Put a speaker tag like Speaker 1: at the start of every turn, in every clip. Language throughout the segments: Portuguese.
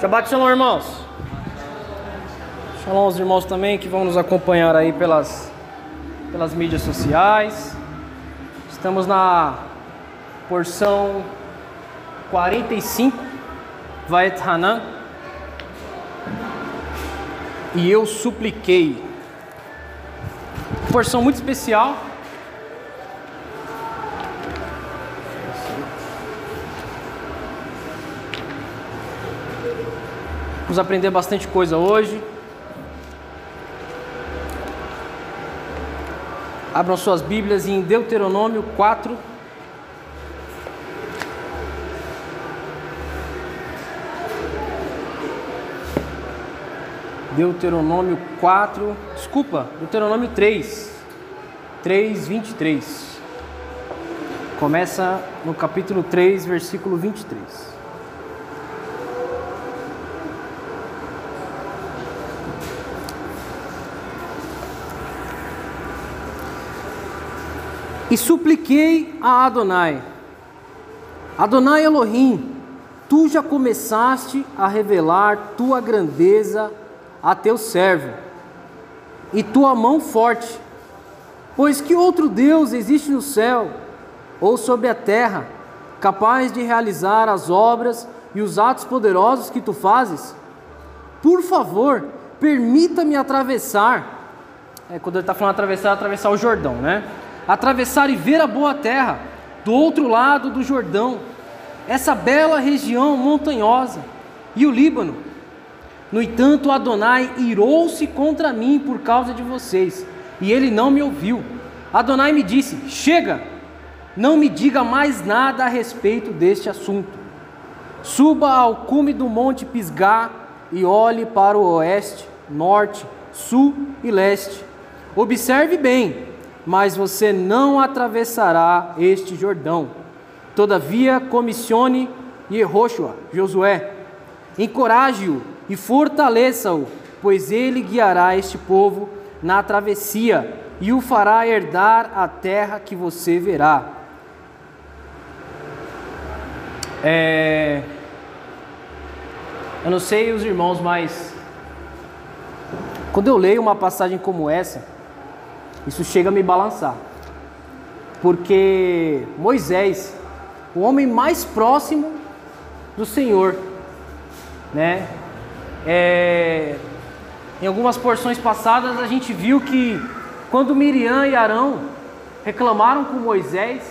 Speaker 1: Shabbat Shalom, irmãos. Shalom aos irmãos também que vão nos acompanhar aí pelas, pelas mídias sociais. Estamos na porção 45, Vaet Hanan. E eu supliquei. Porção muito especial. Vamos aprender bastante coisa hoje. Abram suas Bíblias em Deuteronômio 4. Deuteronômio 4, desculpa, Deuteronômio 3, 3, 23. Começa no capítulo 3, versículo 23. E supliquei a Adonai, Adonai Elohim, tu já começaste a revelar tua grandeza a teu servo, e tua mão forte, pois que outro Deus existe no céu ou sobre a terra, capaz de realizar as obras e os atos poderosos que tu fazes? Por favor, permita-me atravessar. É, quando ele está falando atravessar, atravessar o Jordão, né? Atravessar e ver a boa terra, do outro lado do Jordão, essa bela região montanhosa, e o Líbano. No entanto, Adonai irou-se contra mim por causa de vocês, e ele não me ouviu. Adonai me disse: Chega, não me diga mais nada a respeito deste assunto. Suba ao cume do monte Pisgá e olhe para o oeste, norte, sul e leste. Observe bem mas você não atravessará este Jordão. Todavia, comissione Yehoshua, Josué, encoraje-o e fortaleça-o, pois ele guiará este povo na travessia e o fará herdar a terra que você verá. É... Eu não sei os irmãos, mas quando eu leio uma passagem como essa, isso chega a me balançar. Porque Moisés, o homem mais próximo do Senhor, né? É, em algumas porções passadas a gente viu que quando Miriam e Arão reclamaram com Moisés,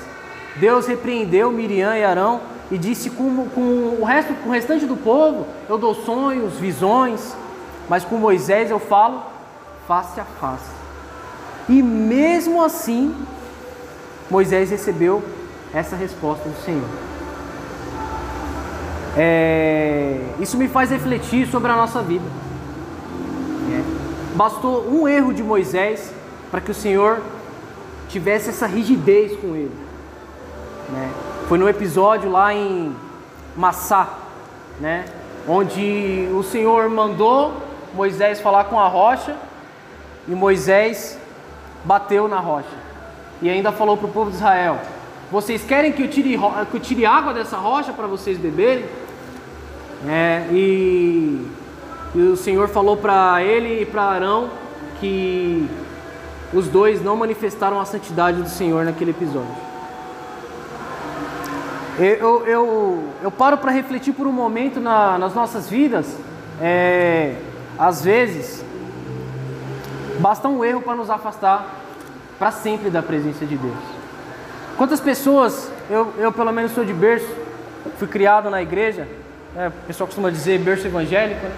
Speaker 1: Deus repreendeu Miriam e Arão e disse com, o resto, com o restante do povo, eu dou sonhos, visões, mas com Moisés eu falo face a face. E mesmo assim, Moisés recebeu essa resposta do Senhor. É, isso me faz refletir sobre a nossa vida. É, bastou um erro de Moisés para que o Senhor tivesse essa rigidez com ele. Né? Foi no episódio lá em Massá, né? onde o Senhor mandou Moisés falar com a rocha e Moisés bateu na rocha e ainda falou para o povo de Israel: Vocês querem que eu tire, que eu tire água dessa rocha para vocês beberem? É, e, e o Senhor falou para ele e para Arão que os dois não manifestaram a santidade do Senhor naquele episódio. Eu, eu, eu paro para refletir por um momento na, nas nossas vidas. É, às vezes, Basta um erro para nos afastar para sempre da presença de Deus. Quantas pessoas, eu, eu pelo menos sou de berço, fui criado na igreja, né, o pessoal costuma dizer berço evangélico, né?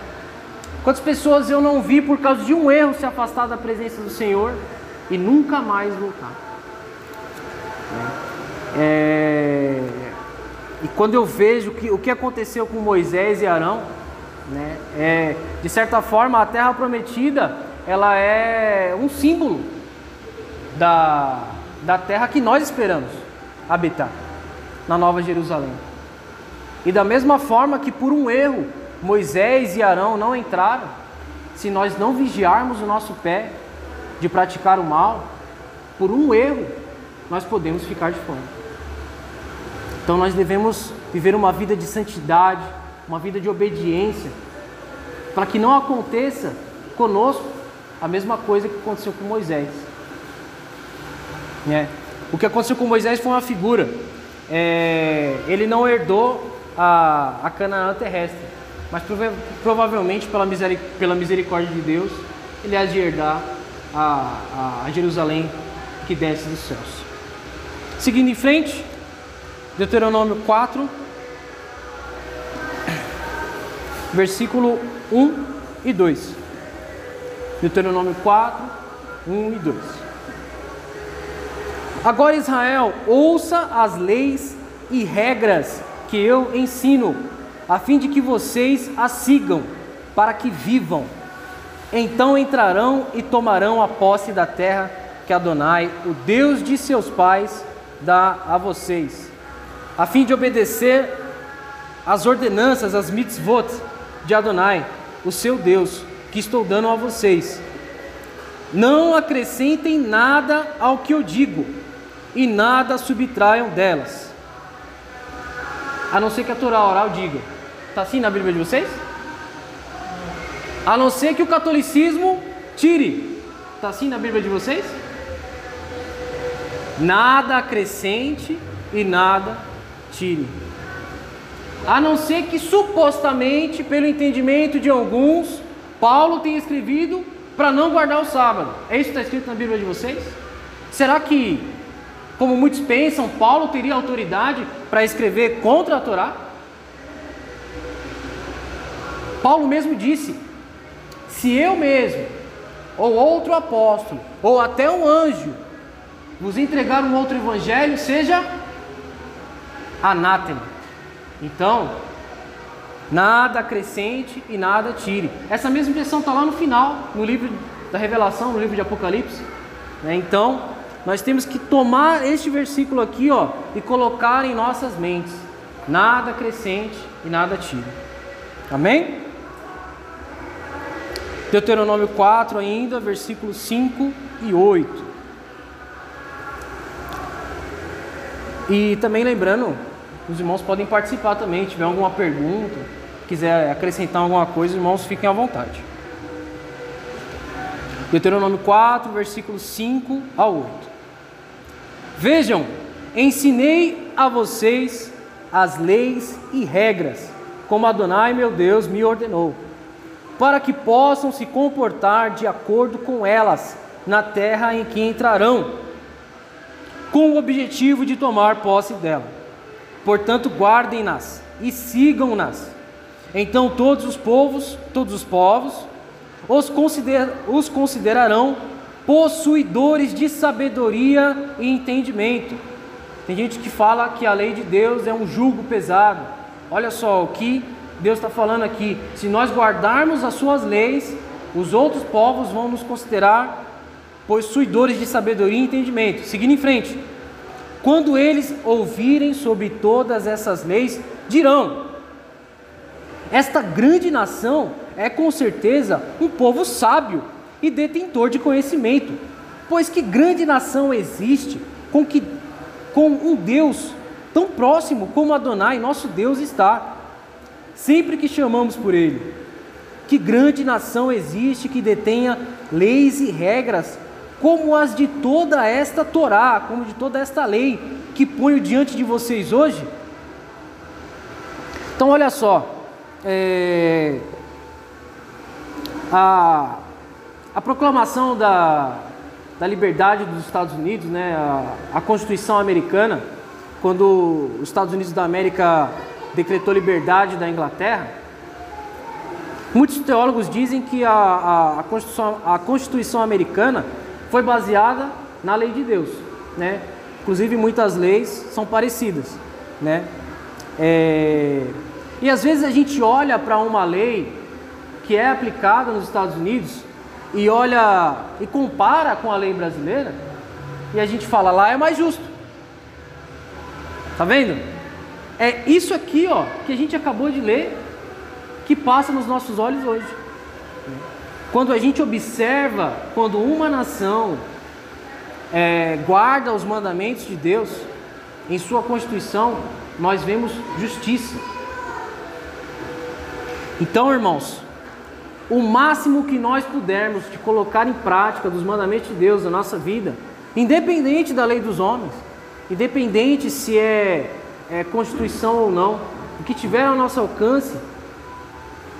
Speaker 1: Quantas pessoas eu não vi por causa de um erro se afastar da presença do Senhor e nunca mais voltar? É, e quando eu vejo que, o que aconteceu com Moisés e Arão, né, é, de certa forma a terra prometida ela é um símbolo da, da terra que nós esperamos habitar, na Nova Jerusalém. E da mesma forma que por um erro Moisés e Arão não entraram, se nós não vigiarmos o nosso pé de praticar o mal, por um erro nós podemos ficar de fora. Então nós devemos viver uma vida de santidade, uma vida de obediência, para que não aconteça conosco a mesma coisa que aconteceu com Moisés. É. O que aconteceu com Moisés foi uma figura. É, ele não herdou a, a Canaã terrestre, mas prova provavelmente pela, miseric pela misericórdia de Deus, ele há de herdar a, a, a Jerusalém que desce dos céus. Seguindo em frente, Deuteronômio 4, versículo 1 e 2. Deuteronômio 4, 1 e 2. Agora, Israel, ouça as leis e regras que eu ensino, a fim de que vocês as sigam, para que vivam. Então entrarão e tomarão a posse da terra que Adonai, o Deus de seus pais, dá a vocês, a fim de obedecer as ordenanças, as mitzvot de Adonai, o seu Deus, que estou dando a vocês. Não acrescentem nada ao que eu digo, e nada subtraiam delas. A não ser que a Torá oral diga. Está assim na Bíblia de vocês? A não ser que o catolicismo tire. Está assim na Bíblia de vocês? Nada acrescente e nada tire. A não ser que supostamente, pelo entendimento de alguns, Paulo tenha escrevido para não guardar o sábado. É isso que está escrito na Bíblia de vocês? Será que, como muitos pensam, Paulo teria autoridade para escrever contra a Torá? Paulo mesmo disse: se eu mesmo, ou outro apóstolo, ou até um anjo, vos entregar um outro evangelho, seja anátema. Então, nada acrescente e nada tire. Essa mesma versão está lá no final, no livro da Revelação, no livro de Apocalipse. Né? Então, nós temos que tomar este versículo aqui ó, e colocar em nossas mentes: nada acrescente e nada tire. Amém? Deuteronômio 4 ainda, versículos 5 e 8. E também lembrando, os irmãos podem participar também, tiver alguma pergunta, quiser acrescentar alguma coisa, os irmãos fiquem à vontade. Deuteronômio 4, versículos 5 a 8. Vejam, ensinei a vocês as leis e regras, como Adonai meu Deus me ordenou para que possam se comportar de acordo com elas na terra em que entrarão, com o objetivo de tomar posse dela. Portanto, guardem-nas e sigam-nas. Então todos os povos, todos os povos, os, consider, os considerarão possuidores de sabedoria e entendimento. Tem gente que fala que a lei de Deus é um jugo pesado. Olha só o que Deus está falando aqui: se nós guardarmos as suas leis, os outros povos vão nos considerar possuidores de sabedoria e entendimento. Seguindo em frente. Quando eles ouvirem sobre todas essas leis, dirão: Esta grande nação é com certeza um povo sábio e detentor de conhecimento, pois que grande nação existe com que com um Deus tão próximo como Adonai, nosso Deus está sempre que chamamos por Ele. Que grande nação existe que detenha leis e regras como as de toda esta Torá, como de toda esta lei que ponho diante de vocês hoje? Então, olha só, é, a, a proclamação da, da liberdade dos Estados Unidos, né, a, a Constituição Americana, quando os Estados Unidos da América decretou liberdade da Inglaterra, muitos teólogos dizem que a, a, a, Constituição, a Constituição americana foi baseada na lei de Deus, né? Inclusive muitas leis são parecidas, né? É... E às vezes a gente olha para uma lei que é aplicada nos Estados Unidos e olha e compara com a lei brasileira e a gente fala lá é mais justo. Tá vendo? É isso aqui, ó, que a gente acabou de ler, que passa nos nossos olhos hoje. Quando a gente observa, quando uma nação é, guarda os mandamentos de Deus em sua constituição, nós vemos justiça. Então, irmãos, o máximo que nós pudermos de colocar em prática dos mandamentos de Deus na nossa vida, independente da lei dos homens, independente se é, é constituição ou não, o que tiver ao nosso alcance,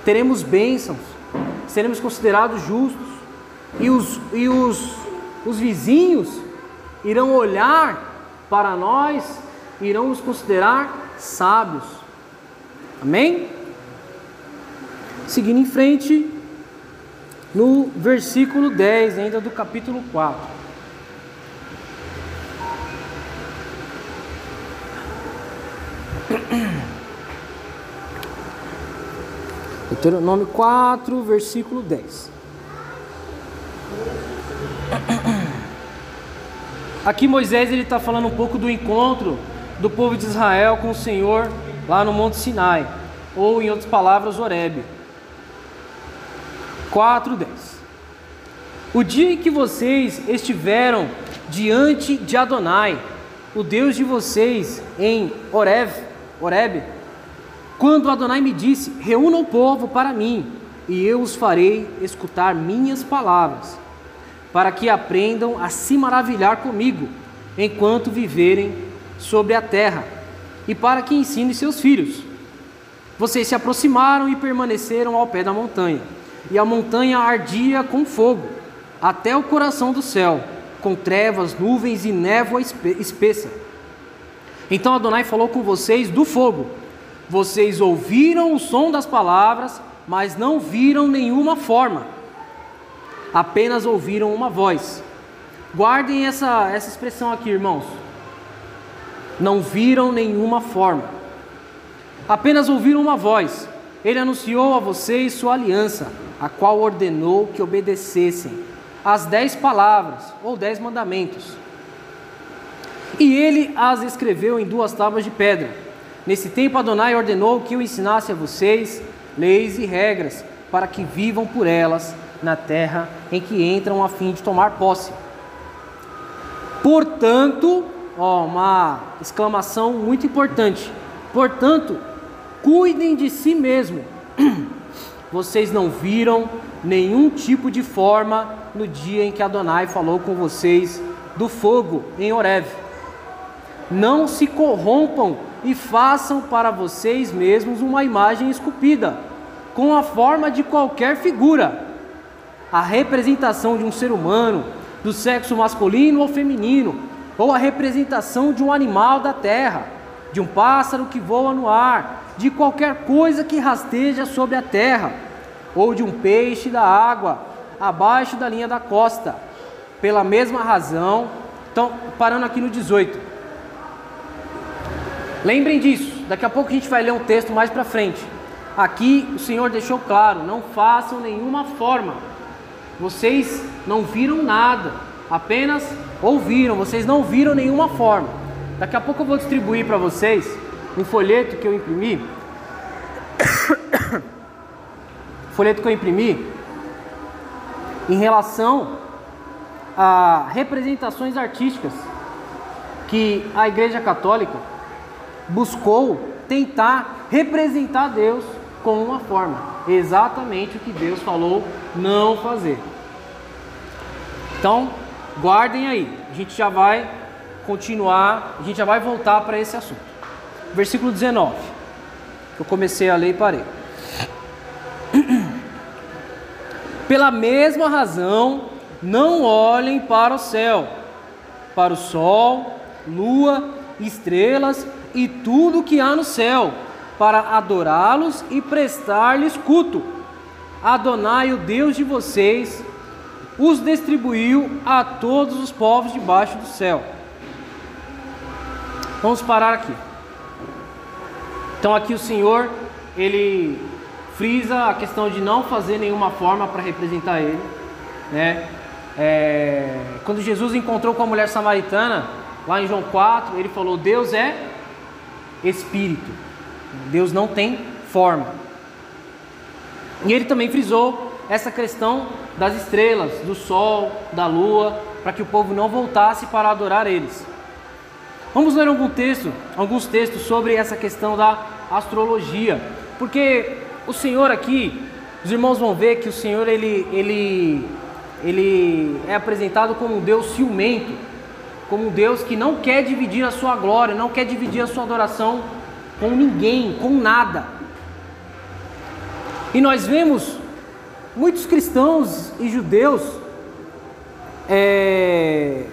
Speaker 1: teremos bênçãos, seremos considerados justos, e os, e os, os vizinhos irão olhar para nós, irão nos considerar sábios. Amém? Seguindo em frente, no versículo 10, ainda do capítulo 4. Deuteronômio 4, versículo 10. Aqui Moisés ele está falando um pouco do encontro do povo de Israel com o Senhor lá no Monte Sinai, ou em outras palavras, Horebe. 4:10. O dia em que vocês estiveram diante de Adonai, o Deus de vocês, em Horeb, Horeb, quando Adonai me disse: Reúna o povo para mim, e eu os farei escutar minhas palavras, para que aprendam a se maravilhar comigo, enquanto viverem sobre a terra, e para que ensinem seus filhos. Vocês se aproximaram e permaneceram ao pé da montanha e a montanha ardia com fogo, até o coração do céu, com trevas, nuvens e névoa espessa. Então Adonai falou com vocês do fogo. Vocês ouviram o som das palavras, mas não viram nenhuma forma. Apenas ouviram uma voz. Guardem essa, essa expressão aqui, irmãos. Não viram nenhuma forma. Apenas ouviram uma voz. Ele anunciou a vocês sua aliança a qual ordenou que obedecessem as dez palavras ou dez mandamentos. E ele as escreveu em duas tábuas de pedra. Nesse tempo, Adonai ordenou que eu ensinasse a vocês leis e regras, para que vivam por elas na terra em que entram a fim de tomar posse. Portanto, ó, uma exclamação muito importante. Portanto, cuidem de si mesmo vocês não viram nenhum tipo de forma no dia em que Adonai falou com vocês do fogo em Horeb. Não se corrompam e façam para vocês mesmos uma imagem esculpida, com a forma de qualquer figura. A representação de um ser humano, do sexo masculino ou feminino, ou a representação de um animal da terra, de um pássaro que voa no ar, de qualquer coisa que rasteja sobre a terra, ou de um peixe da água, abaixo da linha da costa. Pela mesma razão, então, parando aqui no 18. Lembrem disso, daqui a pouco a gente vai ler um texto mais para frente. Aqui o Senhor deixou claro: não façam nenhuma forma. Vocês não viram nada, apenas ouviram, vocês não viram nenhuma forma. Daqui a pouco eu vou distribuir para vocês um folheto que eu imprimi. folheto que eu imprimi em relação a representações artísticas que a Igreja Católica buscou tentar representar Deus com uma forma, exatamente o que Deus falou não fazer. Então, guardem aí, a gente já vai continuar, a gente já vai voltar para esse assunto versículo 19. Eu comecei a ler e parei. Pela mesma razão, não olhem para o céu, para o sol, lua, estrelas e tudo que há no céu, para adorá-los e prestar-lhes culto. Adonai, o Deus de vocês, os distribuiu a todos os povos debaixo do céu. Vamos parar aqui. Então aqui o Senhor, ele frisa a questão de não fazer nenhuma forma para representar ele, né? É, quando Jesus encontrou com a mulher samaritana, lá em João 4, ele falou: Deus é espírito, Deus não tem forma. E ele também frisou essa questão das estrelas, do sol, da lua, para que o povo não voltasse para adorar eles. Vamos ler algum texto, alguns textos sobre essa questão da astrologia, porque o Senhor aqui, os irmãos vão ver que o Senhor ele, ele, ele é apresentado como um Deus ciumento, como um Deus que não quer dividir a sua glória, não quer dividir a sua adoração com ninguém, com nada. E nós vemos muitos cristãos e judeus é,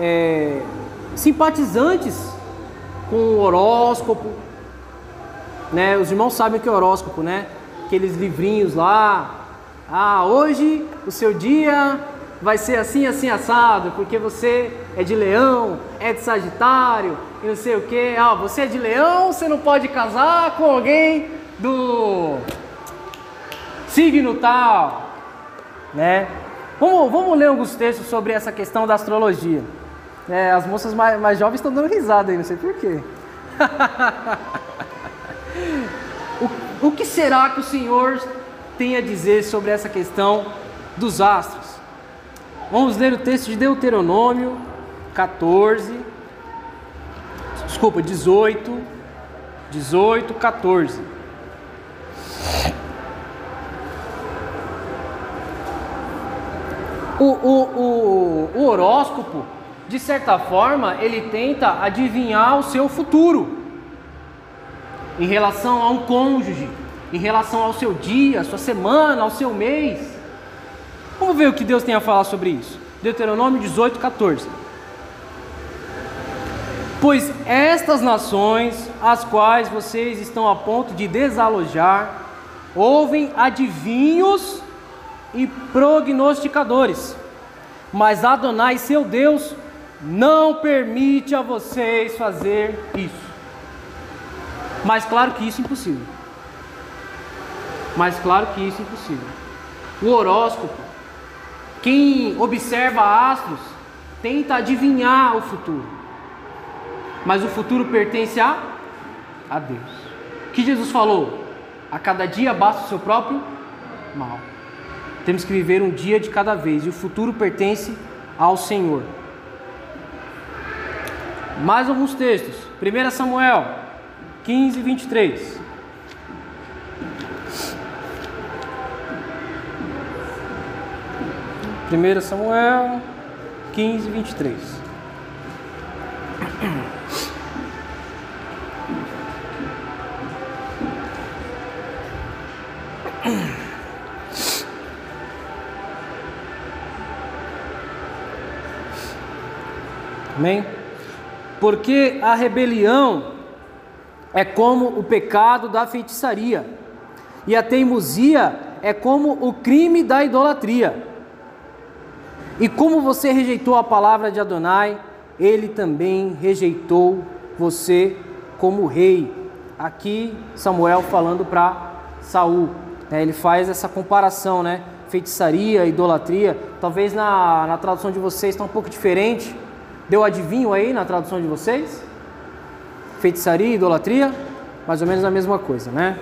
Speaker 1: é, simpatizantes com o horóscopo, né? Os irmãos sabem o que é horóscopo, né? Aqueles livrinhos lá. Ah, hoje o seu dia vai ser assim, assim, assado, porque você é de leão, é de sagitário, e não sei o que. Ah, você é de leão, você não pode casar com alguém do signo tal, né? Vamos, vamos ler alguns textos sobre essa questão da astrologia. É, as moças mais, mais jovens estão dando risada aí, não sei porquê. o, o que será que o Senhor tem a dizer sobre essa questão dos astros? Vamos ler o texto de Deuteronômio 14, desculpa, 18, 18, 14. O, o, o, o horóscopo, de certa forma, ele tenta adivinhar o seu futuro em relação a um cônjuge, em relação ao seu dia, sua semana, ao seu mês. Vamos ver o que Deus tem a falar sobre isso. Deuteronômio 18, 14. Pois estas nações, as quais vocês estão a ponto de desalojar, ouvem adivinhos e prognosticadores, mas Adonai, seu Deus, não permite a vocês fazer isso. Mas claro que isso é impossível. Mas claro que isso é impossível. O horóscopo, quem observa astros, tenta adivinhar o futuro. Mas o futuro pertence a, a Deus. Que Jesus falou? A cada dia basta o seu próprio mal. Temos que viver um dia de cada vez e o futuro pertence ao Senhor. Mais alguns textos. 1 Samuel 15, 23. Primeiro Samuel 15, 23. Amém? Porque a rebelião é como o pecado da feitiçaria, e a teimosia é como o crime da idolatria. E como você rejeitou a palavra de Adonai, ele também rejeitou você como rei. Aqui Samuel falando para Saul, né? ele faz essa comparação, né? Feitiçaria, idolatria. Talvez na, na tradução de vocês está um pouco diferente. Deu adivinho aí na tradução de vocês? feitiçaria, idolatria, mais ou menos a mesma coisa, né?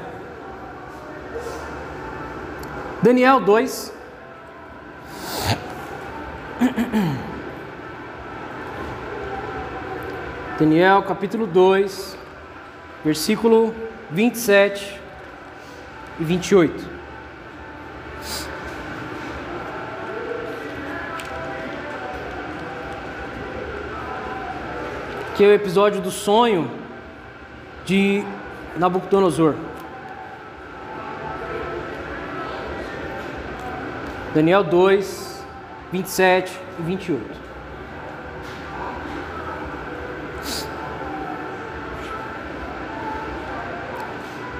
Speaker 1: Daniel 2. Daniel capítulo 2, versículo 27 e 28. Que é o episódio do sonho de Nabucodonosor. Daniel 2, 27 e 28.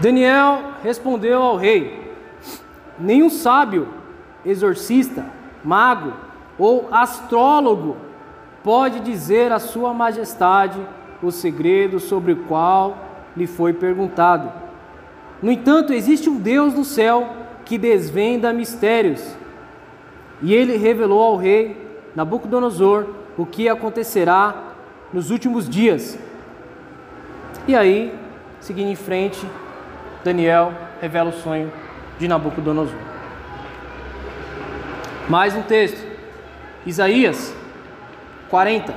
Speaker 1: Daniel respondeu ao rei: Nenhum sábio, exorcista, mago ou astrólogo pode dizer à Sua Majestade o segredo sobre o qual lhe foi perguntado. No entanto, existe um Deus no céu que desvenda mistérios. E ele revelou ao rei Nabucodonosor o que acontecerá nos últimos dias. E aí, seguindo em frente, Daniel revela o sonho de Nabucodonosor. Mais um texto. Isaías 40.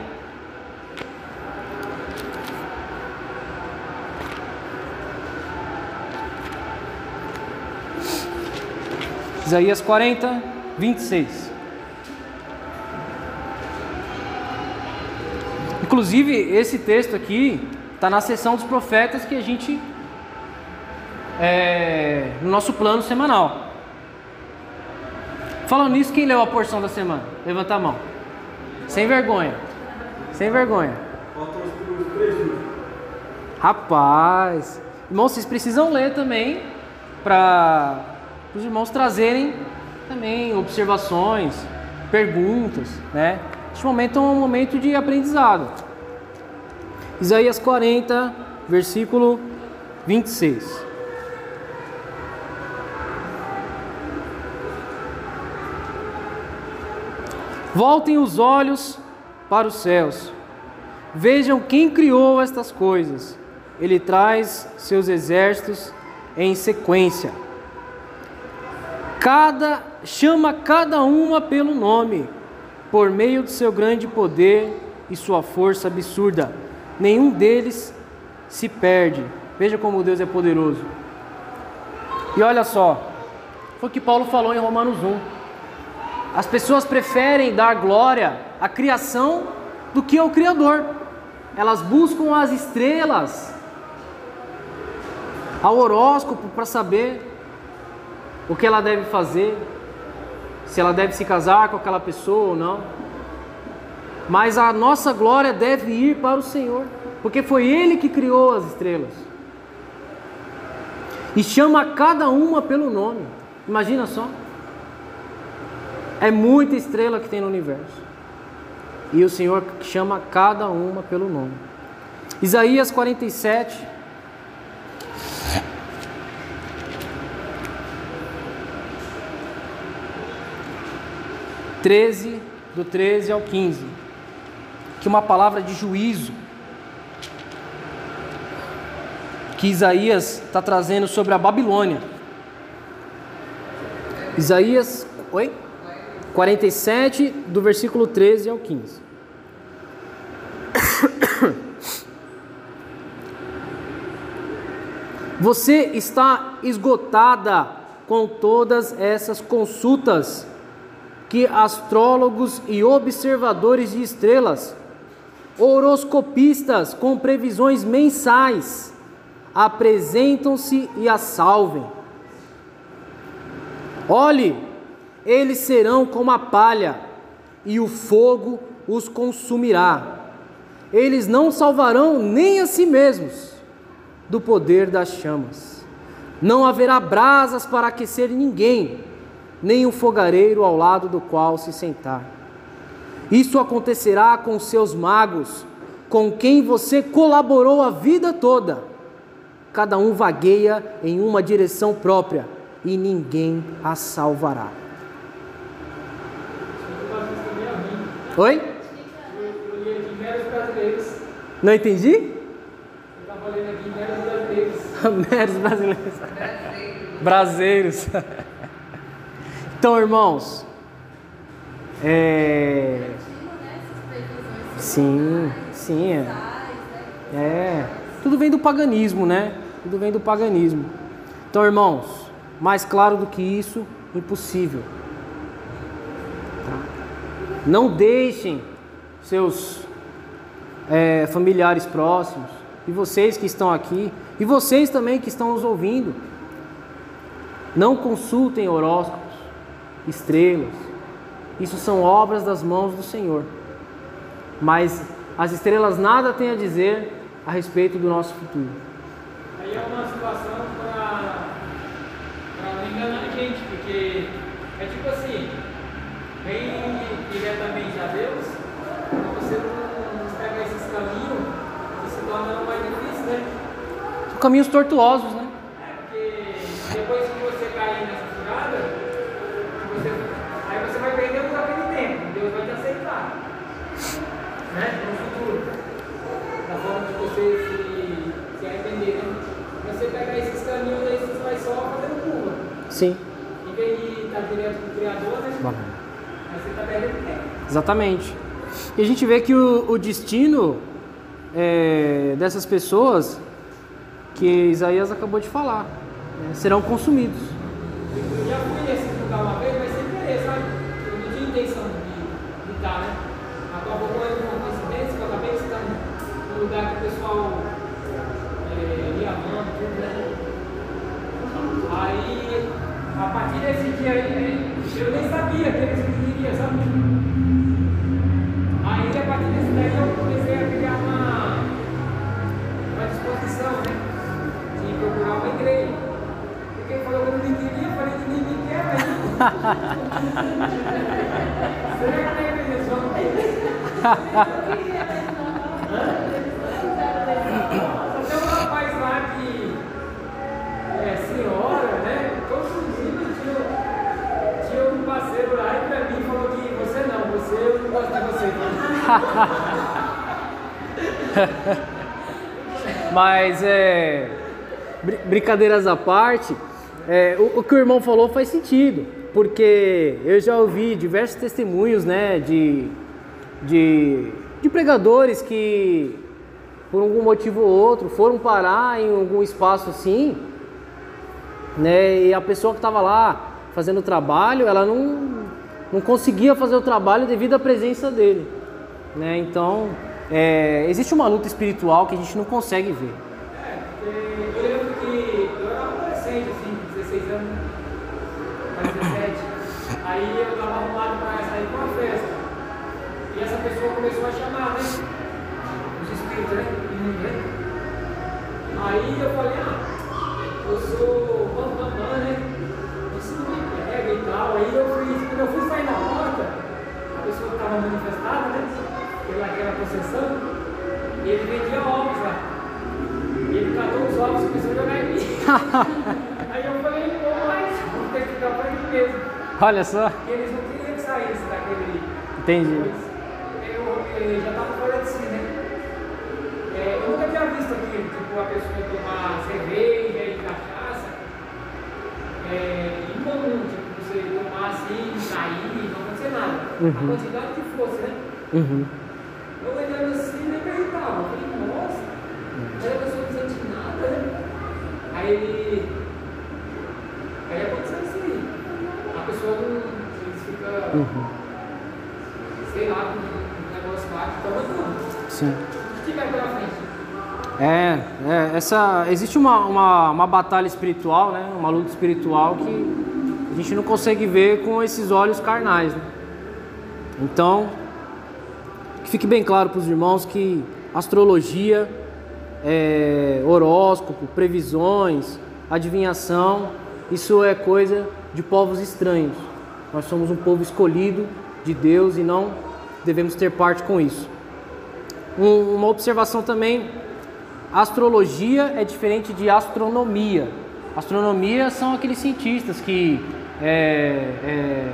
Speaker 1: Isaías 40, 26. Inclusive, esse texto aqui está na seção dos profetas que a gente. É, no nosso plano semanal. Falando nisso, quem leu a porção da semana? Levanta a mão. Sem vergonha. Sem vergonha. Rapaz. Irmãos, vocês precisam ler também para os irmãos trazerem também observações, perguntas, né? Este momento é um momento de aprendizado. Isaías 40, versículo 26. Voltem os olhos para os céus. Vejam quem criou estas coisas. Ele traz seus exércitos em sequência. Cada chama cada uma pelo nome, por meio do seu grande poder e sua força absurda. Nenhum deles se perde. Veja como Deus é poderoso. E olha só, foi o que Paulo falou em Romanos 1. As pessoas preferem dar glória à criação do que ao Criador. Elas buscam as estrelas, ao horóscopo para saber o que ela deve fazer, se ela deve se casar com aquela pessoa ou não. Mas a nossa glória deve ir para o Senhor, porque foi Ele que criou as estrelas. E chama cada uma pelo nome. Imagina só. É muita estrela que tem no universo. E o Senhor chama cada uma pelo nome. Isaías 47, 13, do 13 ao 15, que uma palavra de juízo que Isaías está trazendo sobre a Babilônia. Isaías, oi? 47, do versículo 13 ao 15. Você está esgotada com todas essas consultas que astrólogos e observadores de estrelas, horoscopistas com previsões mensais, apresentam-se e a salvem. Olhe, eles serão como a palha, e o fogo os consumirá. Eles não salvarão nem a si mesmos do poder das chamas. Não haverá brasas para aquecer ninguém nem um fogareiro ao lado do qual se sentar. Isso acontecerá com seus magos, com quem você colaborou a vida toda. Cada um vagueia em uma direção própria e ninguém a salvará. Oi? Não entendi? Estava aqui meros brasileiros. meros brasileiros. Brasileiros. Então, irmãos, é... Sim, sim, é. é. Tudo vem do paganismo, né? Tudo vem do paganismo. Então, irmãos, mais claro do que isso, impossível. Tá? Não deixem seus é, familiares próximos, e vocês que estão aqui, e vocês também que estão nos ouvindo, não consultem horóscopos estrelas. Isso são obras das mãos do Senhor. Mas as estrelas nada têm a dizer a respeito do nosso futuro.
Speaker 2: Aí é uma situação para enganar a gente, porque é tipo assim, bem diretamente a Deus, quando você não pega esses caminhos, isso se torna mais difícil, né?
Speaker 1: São caminhos tortuosos, né?
Speaker 2: É, porque depois que você cair nessa furada, você, aí você vai perder por aquele tempo, Deus vai te aceitar. Né? No futuro. Da forma que você se, se arrepender. Né? Você pegar esses caminhos aí, você vai só fazendo curva.
Speaker 1: Sim.
Speaker 2: Em vez de estar direto com o Criador, né?
Speaker 1: Bom.
Speaker 2: Aí você está perdendo tempo.
Speaker 1: Exatamente. E a gente vê que o, o destino é, dessas pessoas que Isaías acabou de falar né, serão consumidos.
Speaker 2: Eu já fui nesses lugares lá uma vez, mas sem querer, sabe? Eu não tinha intenção de estar, né? Acabou correndo uma coincidência que eu acabei de estar no lugar que o pessoal é, ia amando, tudo, né? Aí, a partir desse dia aí, eu nem sabia tem um rapaz lá que é senhora, né? Tinha, um parceiro lá e pra mim falou que você não, você eu não gosto de você.
Speaker 1: Mas é. br- Brincadeiras à parte, é, o, o que o irmão falou faz sentido, porque eu já ouvi diversos testemunhos, né, de, de, de pregadores que, por algum motivo ou outro, foram parar em algum espaço assim, né, e a pessoa que estava lá fazendo o trabalho, ela não, não conseguia fazer o trabalho devido à presença dele, né, então é, existe uma luta espiritual que a gente não consegue ver.
Speaker 2: É, porque eu lembro que eu era adolescente, assim, 16 anos, né? mais 17. Aí eu tava arrumado pra sair pra uma festa. E essa pessoa começou a chamar, né? Os espíritos, né? Menino, né? Aí eu falei, ah, eu sou bam, bam, bam, né? Isso não me pega e tal. Aí eu fui, quando eu fui sair na porta, a pessoa que estava manifestada, né? Pelaquela processão, e ele vendia ovos lá. E ele catou os ovos e começou a jogar em mim. Aí eu falei, pô, mas vou ter que ficar por aqui mesmo.
Speaker 1: Olha só.
Speaker 2: Porque eles não queriam que saísse daquele.
Speaker 1: Entendi.
Speaker 2: Eu, eu já estava fora de si, né? É, eu nunca tinha visto aqui, tipo, a pessoa tomar cerveja e cachaça. É incomum, tipo, você tomar assim, sair, não acontecer nada.
Speaker 1: Uhum.
Speaker 2: A quantidade que fosse, né?
Speaker 1: Uhum.
Speaker 2: Eu olhando assim, nem perguntava. Eu falei, nossa, aí a pessoa não sente nada, né? Aí ele. Aí aconteceu assim. A pessoa não. Ficam,
Speaker 1: Uhum.
Speaker 2: sei lá, com um negócio lá que toma não.
Speaker 1: Sim.
Speaker 2: O que vai pela frente?
Speaker 1: É, é, essa existe uma, uma, uma batalha espiritual, né? Uma luta espiritual que a gente não consegue ver com esses olhos carnais. Né? Então, que fique bem claro para os irmãos que astrologia, é, horóscopo, previsões, adivinhação, isso é coisa de povos estranhos. Nós somos um povo escolhido de Deus e não devemos ter parte com isso. Um- uma observação também Astrologia é diferente de astronomia. Astronomia são aqueles cientistas que é, é,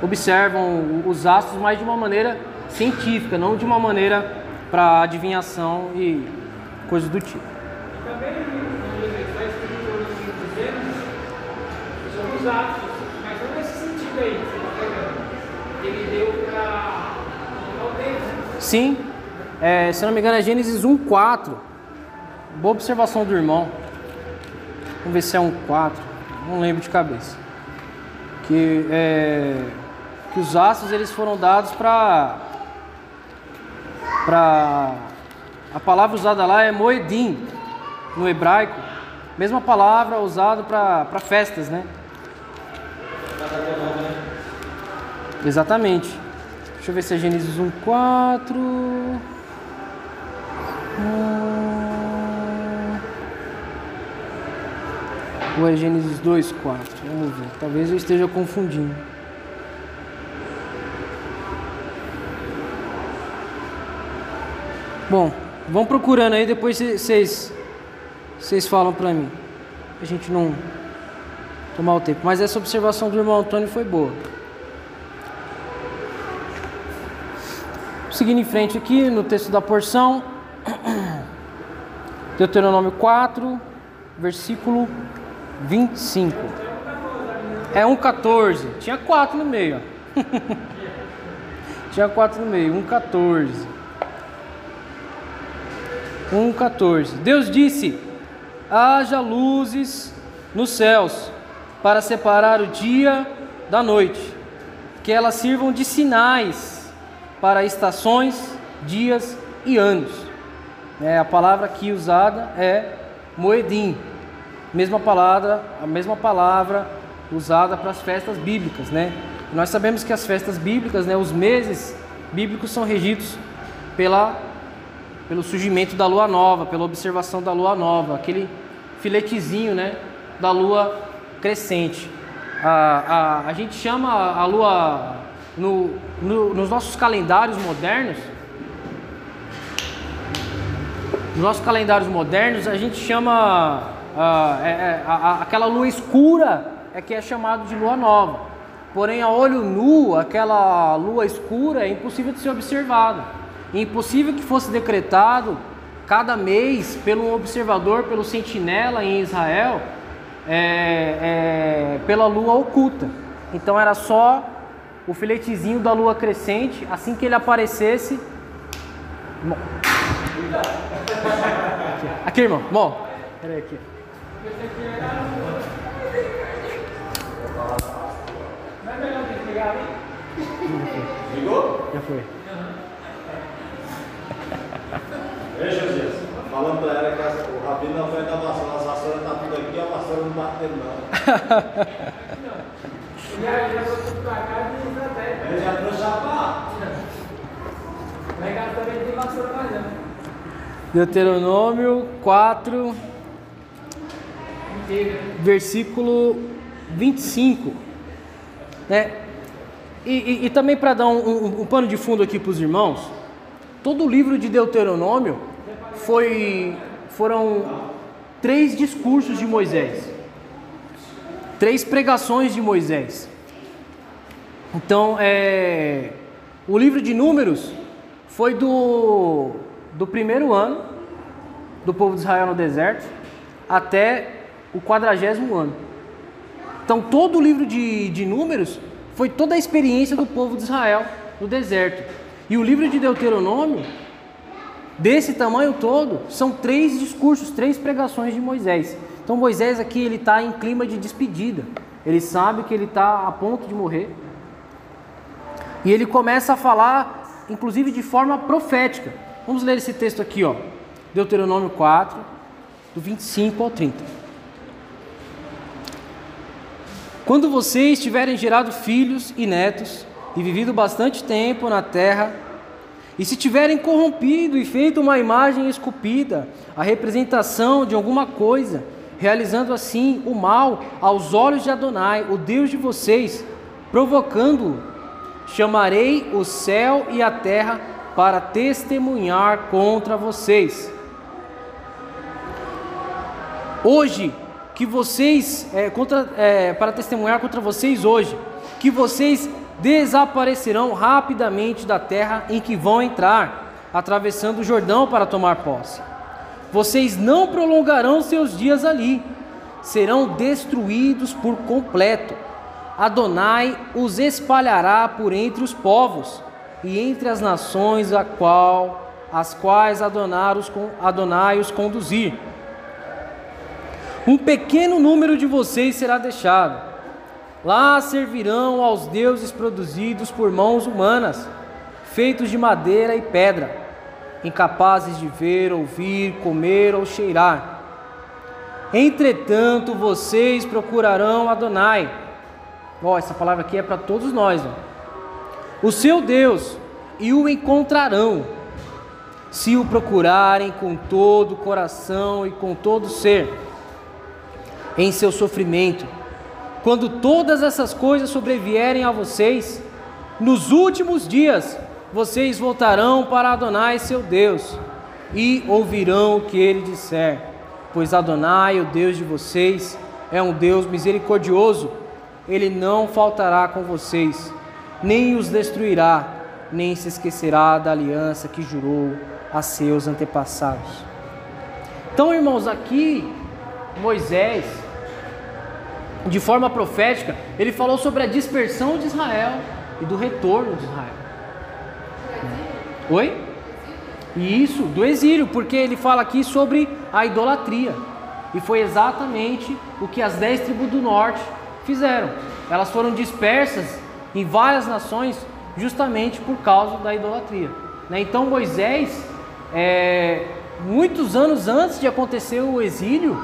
Speaker 1: observam os astros mais de uma maneira científica, não de uma maneira para adivinhação e coisas do tipo. Sim, é, se não me engano é Gênesis 1,4. Boa observação do irmão. Vamos ver se é 1,4. Não lembro de cabeça. Que, é, que os astros eles foram dados para. para A palavra usada lá é moedim, no hebraico. Mesma palavra usada para festas, né? Exatamente. Deixa eu ver se é Gênesis 1, 4. Hum. Ou é Gênesis 2, 4? Vamos ver. Talvez eu esteja confundindo. Bom, vão procurando aí, depois vocês vocês falam pra mim. A gente não tomar o tempo. Mas essa observação do irmão Antônio foi boa. Seguindo em frente aqui no texto da porção, Deuteronômio 4, versículo 25. É 1,14. Tinha 4 no meio. Tinha 4 no meio. 1,14. 1,14. Deus disse: haja luzes nos céus para separar o dia da noite, que elas sirvam de sinais para estações, dias e anos. É, a palavra aqui usada é moedim, mesma palavra, a mesma palavra usada para as festas bíblicas, né? Nós sabemos que as festas bíblicas, né, os meses bíblicos são regidos pela pelo surgimento da lua nova, pela observação da lua nova, aquele filetezinho, né, da lua crescente. A, a, a gente chama a lua no, no, nos nossos calendários modernos, nos nossos calendários modernos a gente chama a, é, é, a, aquela lua escura é que é chamado de lua nova. Porém, a olho nu, aquela lua escura é impossível de ser observada. Impossível que fosse decretado cada mês pelo observador, pelo sentinela em Israel, é, é, pela lua oculta. Então era só o filetezinho da lua crescente, assim que ele aparecesse. Aqui, irmão. Bom, peraí aqui.
Speaker 3: Ligou?
Speaker 1: Já foi.
Speaker 3: Ei, Josias, falando pra ela que as- o rabino na frente da vassoura, as vassouras tá tudo aqui, a vassoura não batendo não.
Speaker 2: Já, já vou pra casa e estratégia.
Speaker 3: Ele já trouxe chapá.
Speaker 2: Lá em casa também tem vassoura mais não.
Speaker 1: Deuteronômio 4,
Speaker 2: Inteira.
Speaker 1: versículo 25. Né? E, e- e também para dar um, um- um pano de fundo aqui para os irmãos, todo o livro de Deuteronômio foi, foram três discursos de Moisés, três pregações de Moisés. Então, é, o livro de Números foi do, do primeiro ano do povo de Israel no deserto até o quadragésimo ano. Então, todo o livro de, de Números foi toda a experiência do povo de Israel no deserto. E o livro de Deuteronômio, desse tamanho todo, são três discursos, três pregações de Moisés. Então, Moisés aqui ele está em clima de despedida. Ele sabe que ele está a ponto de morrer. E ele começa a falar, inclusive de forma profética. Vamos ler esse texto aqui, ó. Deuteronômio 4, do 25 ao 30. Quando vocês tiverem gerado filhos e netos e vivido bastante tempo na terra, e se tiverem corrompido e feito uma imagem esculpida, a representação de alguma coisa, realizando assim o mal aos olhos de Adonai, o Deus de vocês, provocando-o, chamarei o céu e a terra para testemunhar contra vocês. Hoje, que vocês, é, contra, é, para testemunhar contra vocês hoje, que vocês desaparecerão rapidamente da terra em que vão entrar, atravessando o Jordão para tomar posse. Vocês não prolongarão seus dias ali, serão destruídos por completo. Adonai os espalhará por entre os povos e entre as nações a qual, as quais Adonai os, Adonai os conduzir. Um pequeno número de vocês será deixado. Lá servirão aos deuses produzidos por mãos humanas, feitos de madeira e pedra, incapazes de ver, ouvir, comer ou cheirar. Entretanto, vocês procurarão Adonai. Ó, oh, essa palavra aqui é para todos nós. O seu Deus e o encontrarão, se o procurarem com todo o coração e com todo o ser em seu sofrimento. Quando todas essas coisas sobrevierem a vocês, nos últimos dias, vocês voltarão para Adonai, seu Deus, e ouvirão o que ele disser, pois Adonai, o Deus de vocês, é um Deus misericordioso, ele não faltará com vocês, nem os destruirá, nem se esquecerá da aliança que jurou a seus antepassados. Então, irmãos, aqui Moisés de forma profética, ele falou sobre a dispersão de Israel e do retorno de Israel. Oi? E isso, do exílio, porque ele fala aqui sobre a idolatria. E foi exatamente o que as dez tribos do norte fizeram. Elas foram dispersas em várias nações justamente por causa da idolatria. Né? Então Moisés, é, muitos anos antes de acontecer o exílio,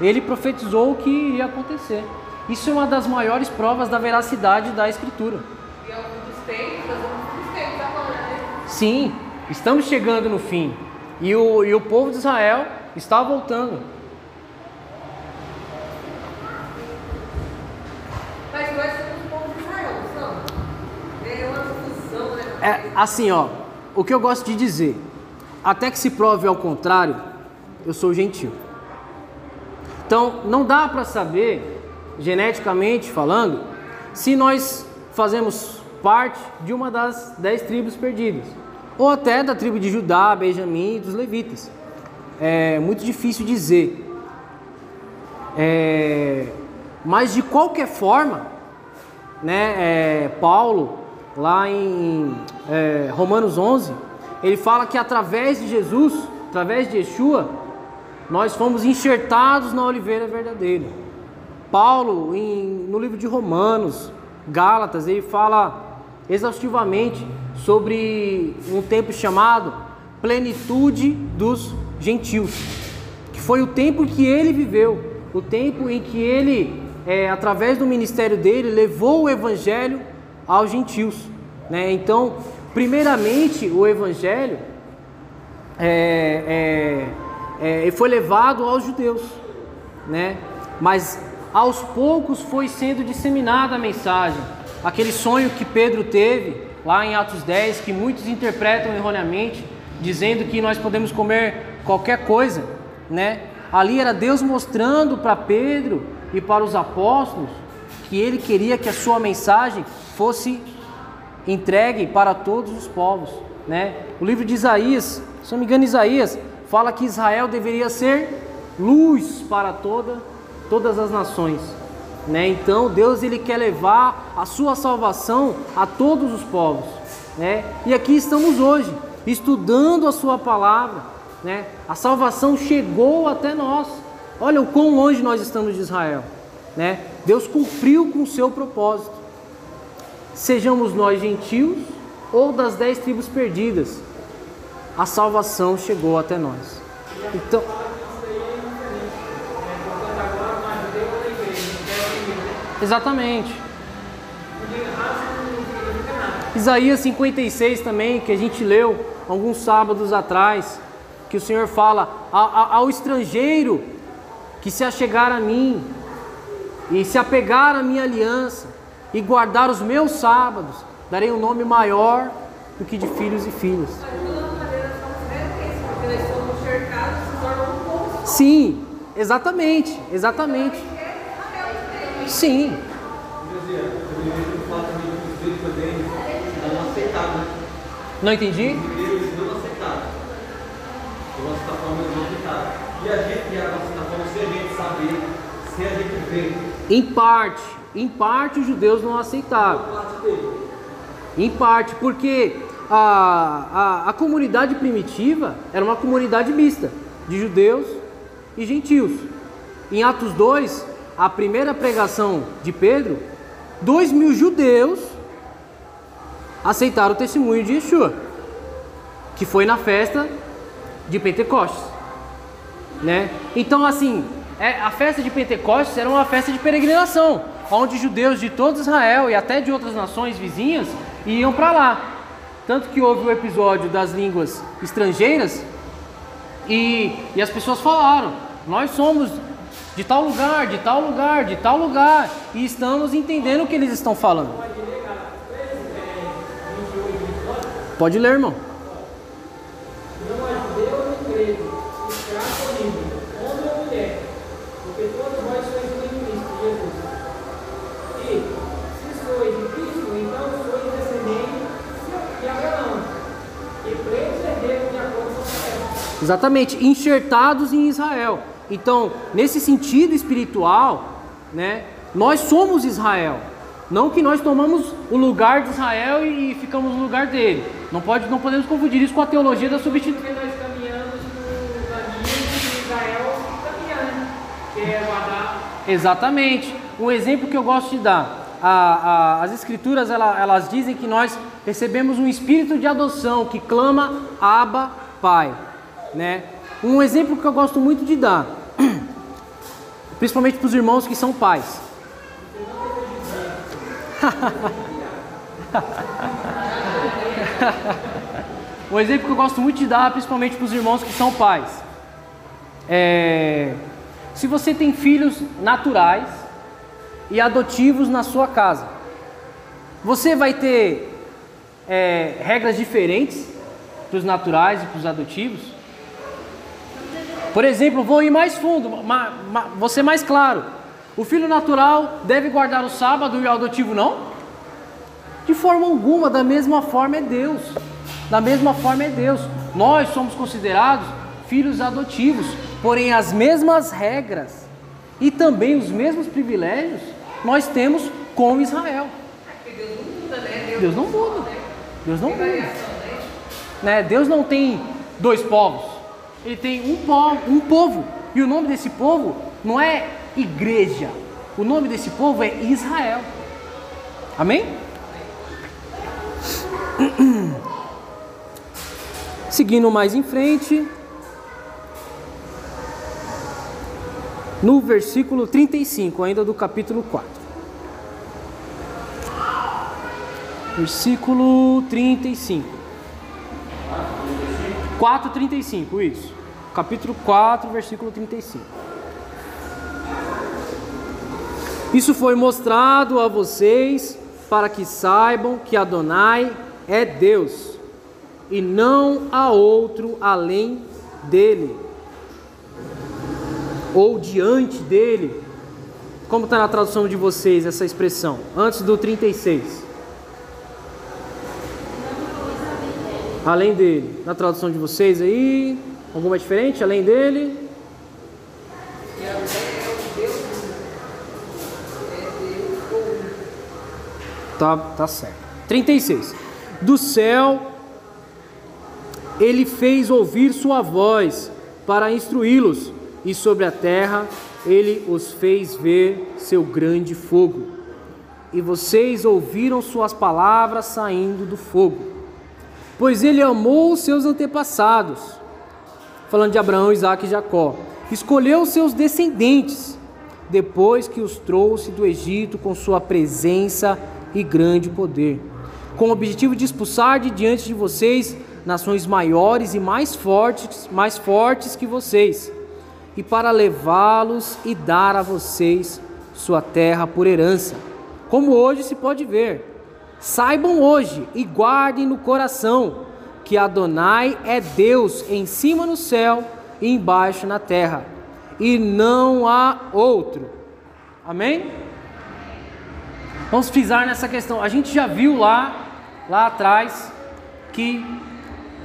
Speaker 1: ele profetizou o que ia acontecer. Isso é uma das maiores provas da veracidade da Escritura.
Speaker 4: E é dos tempos, nós vamos dos tempos agora, né?
Speaker 1: Sim, estamos chegando no fim. E o, e o povo de Israel está voltando.
Speaker 4: Mas nós somos o povo de Israel, não? É uma confusão, né?
Speaker 1: É assim, ó. O que eu gosto de dizer, até que se prove ao contrário, eu sou gentil. Então, não dá para saber, geneticamente falando, se nós fazemos parte de uma das dez tribos perdidas, ou até da tribo de Judá, Benjamim e dos levitas. É muito difícil dizer. É, mas de qualquer forma, né, é, Paulo, lá em é, Romanos 11, ele fala que através de Jesus, através de Yeshua, nós fomos enxertados na oliveira verdadeira. Paulo, em, no livro de Romanos, Gálatas, ele fala exaustivamente sobre um tempo chamado plenitude dos gentios, que foi o tempo que ele viveu, o tempo em que ele, é, através do ministério dele, levou o evangelho aos gentios. Né? Então, primeiramente, o evangelho é, é, é, foi levado aos judeus, né? mas aos poucos foi sendo disseminada a mensagem. Aquele sonho que Pedro teve lá em Atos 10, que muitos interpretam erroneamente, dizendo que nós podemos comer qualquer coisa, né? Ali era Deus mostrando para Pedro e para os apóstolos que ele queria que a sua mensagem fosse entregue para todos os povos, né? O livro de Isaías, se não me engano, Isaías fala que Israel deveria ser luz para toda, todas as nações. Né? Então Deus ele quer levar a sua salvação a todos os povos. Né? E aqui estamos hoje, estudando a sua palavra. Né? A salvação chegou até nós. Olha o quão longe nós estamos de Israel. Né? Deus cumpriu com o seu propósito. Sejamos nós gentios ou das dez tribos perdidas, a salvação chegou até nós. Então, Exatamente. Isaías 56 também, que a gente leu alguns sábados atrás, que o Senhor fala ao estrangeiro que se achegar a mim e se apegar à minha aliança e guardar os meus sábados, darei um nome maior do que de filhos e filhas. Sim, exatamente, exatamente. Sim. Não entendi?
Speaker 5: Eles não aceitaram. O nosso está falando eles não aceitaram. E a gente, e a nossa está falando se a gente saber, se a gente ver.
Speaker 1: Em parte, em parte os judeus não aceitaram. Em parte, porque a, a, a comunidade primitiva era uma comunidade mista de judeus e gentios. Em Atos 2, a primeira pregação de Pedro, dois mil judeus aceitaram o testemunho de Yeshua, que foi na festa de Pentecostes, né? Então, assim, é, a festa de Pentecostes era uma festa de peregrinação, onde judeus de todo Israel e até de outras nações vizinhas iam para lá. Tanto que houve o episódio das línguas estrangeiras e, e as pessoas falaram: Nós somos de tal lugar, de tal lugar, de tal lugar, e estamos entendendo o que eles estão falando. Pode ler, irmão. Exatamente, enxertados em Israel. Então, nesse sentido espiritual, né, nós somos Israel. Não que nós tomamos o lugar de Israel e ficamos no lugar dele. Não, pode, não podemos confundir isso com a teologia da substituição.
Speaker 2: Porque nós caminhamos no caminho Israel caminha, que é guardar
Speaker 1: Exatamente. um exemplo que eu gosto de dar. A- a- as escrituras ela- elas dizem que nós recebemos um espírito de adoção que clama Abba Pai, né? Um exemplo que eu gosto muito de dar, principalmente para os irmãos que são pais. um exemplo que eu gosto muito de dar, principalmente para os irmãos que são pais. É, se você tem filhos naturais e adotivos na sua casa, você vai ter é, regras diferentes para os naturais e para os adotivos? Por exemplo, vou ir mais fundo, ma, ma, vou ser mais claro. O filho natural deve guardar o sábado e o adotivo não? De forma alguma, da mesma forma é Deus. Da mesma forma é Deus. Nós somos considerados filhos adotivos, porém as mesmas regras e também os mesmos privilégios nós temos com Israel.
Speaker 4: Deus não muda, né?
Speaker 1: Deus não muda. Deus não muda. Né? Deus não tem dois povos. Ele tem um povo, um povo. E o nome desse povo não é igreja. O nome desse povo é Israel. Amém? Seguindo mais em frente, no versículo 35, ainda do capítulo 4. Versículo 35. 4:35, isso. Capítulo 4, versículo 35. Isso foi mostrado a vocês para que saibam que Adonai é Deus e não há outro além dele ou diante dele. Como está na tradução de vocês essa expressão? Antes do 36. Além dele. Na tradução de vocês aí, alguma diferente? Além dele? Tá, tá certo. 36. Do céu ele fez ouvir sua voz para instruí-los, e sobre a terra ele os fez ver seu grande fogo. E vocês ouviram suas palavras saindo do fogo. Pois ele amou os seus antepassados, falando de Abraão, Isaac e Jacó, escolheu os seus descendentes, depois que os trouxe do Egito com sua presença e grande poder, com o objetivo de expulsar de diante de vocês nações maiores e mais fortes, mais fortes que vocês, e para levá-los e dar a vocês sua terra por herança, como hoje se pode ver. Saibam hoje e guardem no coração que Adonai é Deus em cima no céu e embaixo na terra, e não há outro. Amém? Vamos pisar nessa questão. A gente já viu lá, lá atrás, que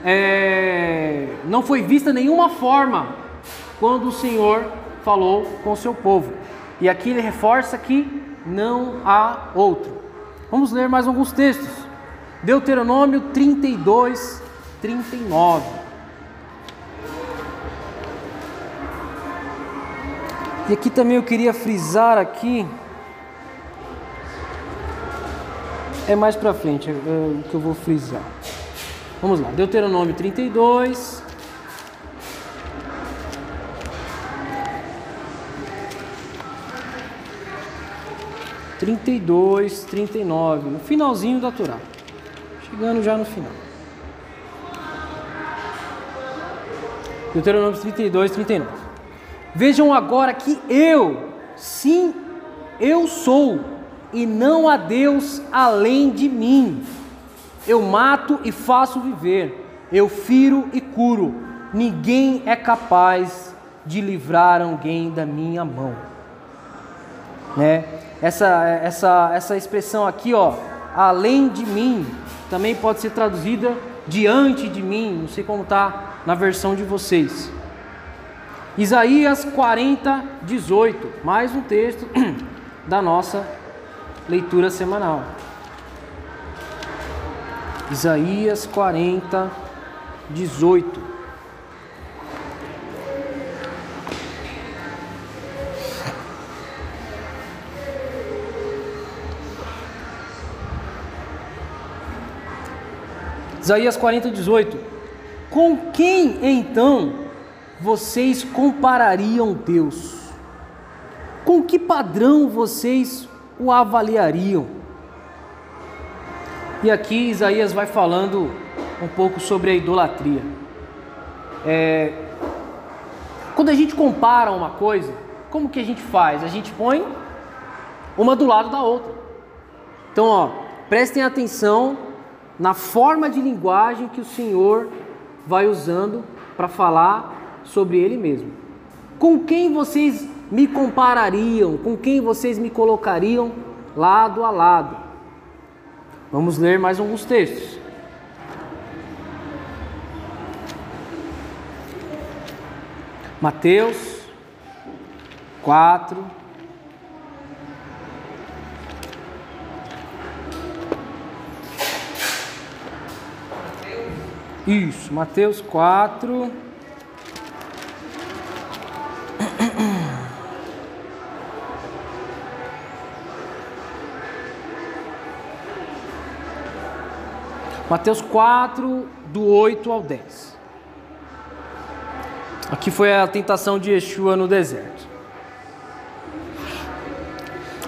Speaker 1: é, não foi vista nenhuma forma quando o Senhor falou com o seu povo. E aqui ele reforça que não há outro. Vamos ler mais alguns textos. Deuteronômio 32, 39. E aqui também eu queria frisar aqui é mais para frente é, o que eu vou frisar. Vamos lá, Deuteronômio 32. Trinta e dois, trinta e nove, no finalzinho da Torá, chegando já no final. Deuteronômio 32, 39. Vejam agora que eu, sim, eu sou, e não há Deus além de mim. Eu mato e faço viver, eu firo e curo. Ninguém é capaz de livrar alguém da minha mão. Né? Essa, essa, essa expressão aqui, ó, além de mim, também pode ser traduzida diante de mim. Não sei como está na versão de vocês. Isaías 40, 18, mais um texto da nossa leitura semanal. Isaías 40, 18. Isaías 40, 18. Com quem então vocês comparariam Deus? Com que padrão vocês o avaliariam? E aqui Isaías vai falando um pouco sobre a idolatria. É, quando a gente compara uma coisa, como que a gente faz? A gente põe uma do lado da outra. Então, ó, prestem atenção na forma de linguagem que o Senhor vai usando para falar sobre Ele mesmo. Com quem vocês me comparariam? Com quem vocês me colocariam lado a lado? Vamos ler mais alguns textos. Mateus 4. Isso, Mateus 4. Mateus 4, do 8 ao 10. Aqui foi a tentação de Yeshua no deserto.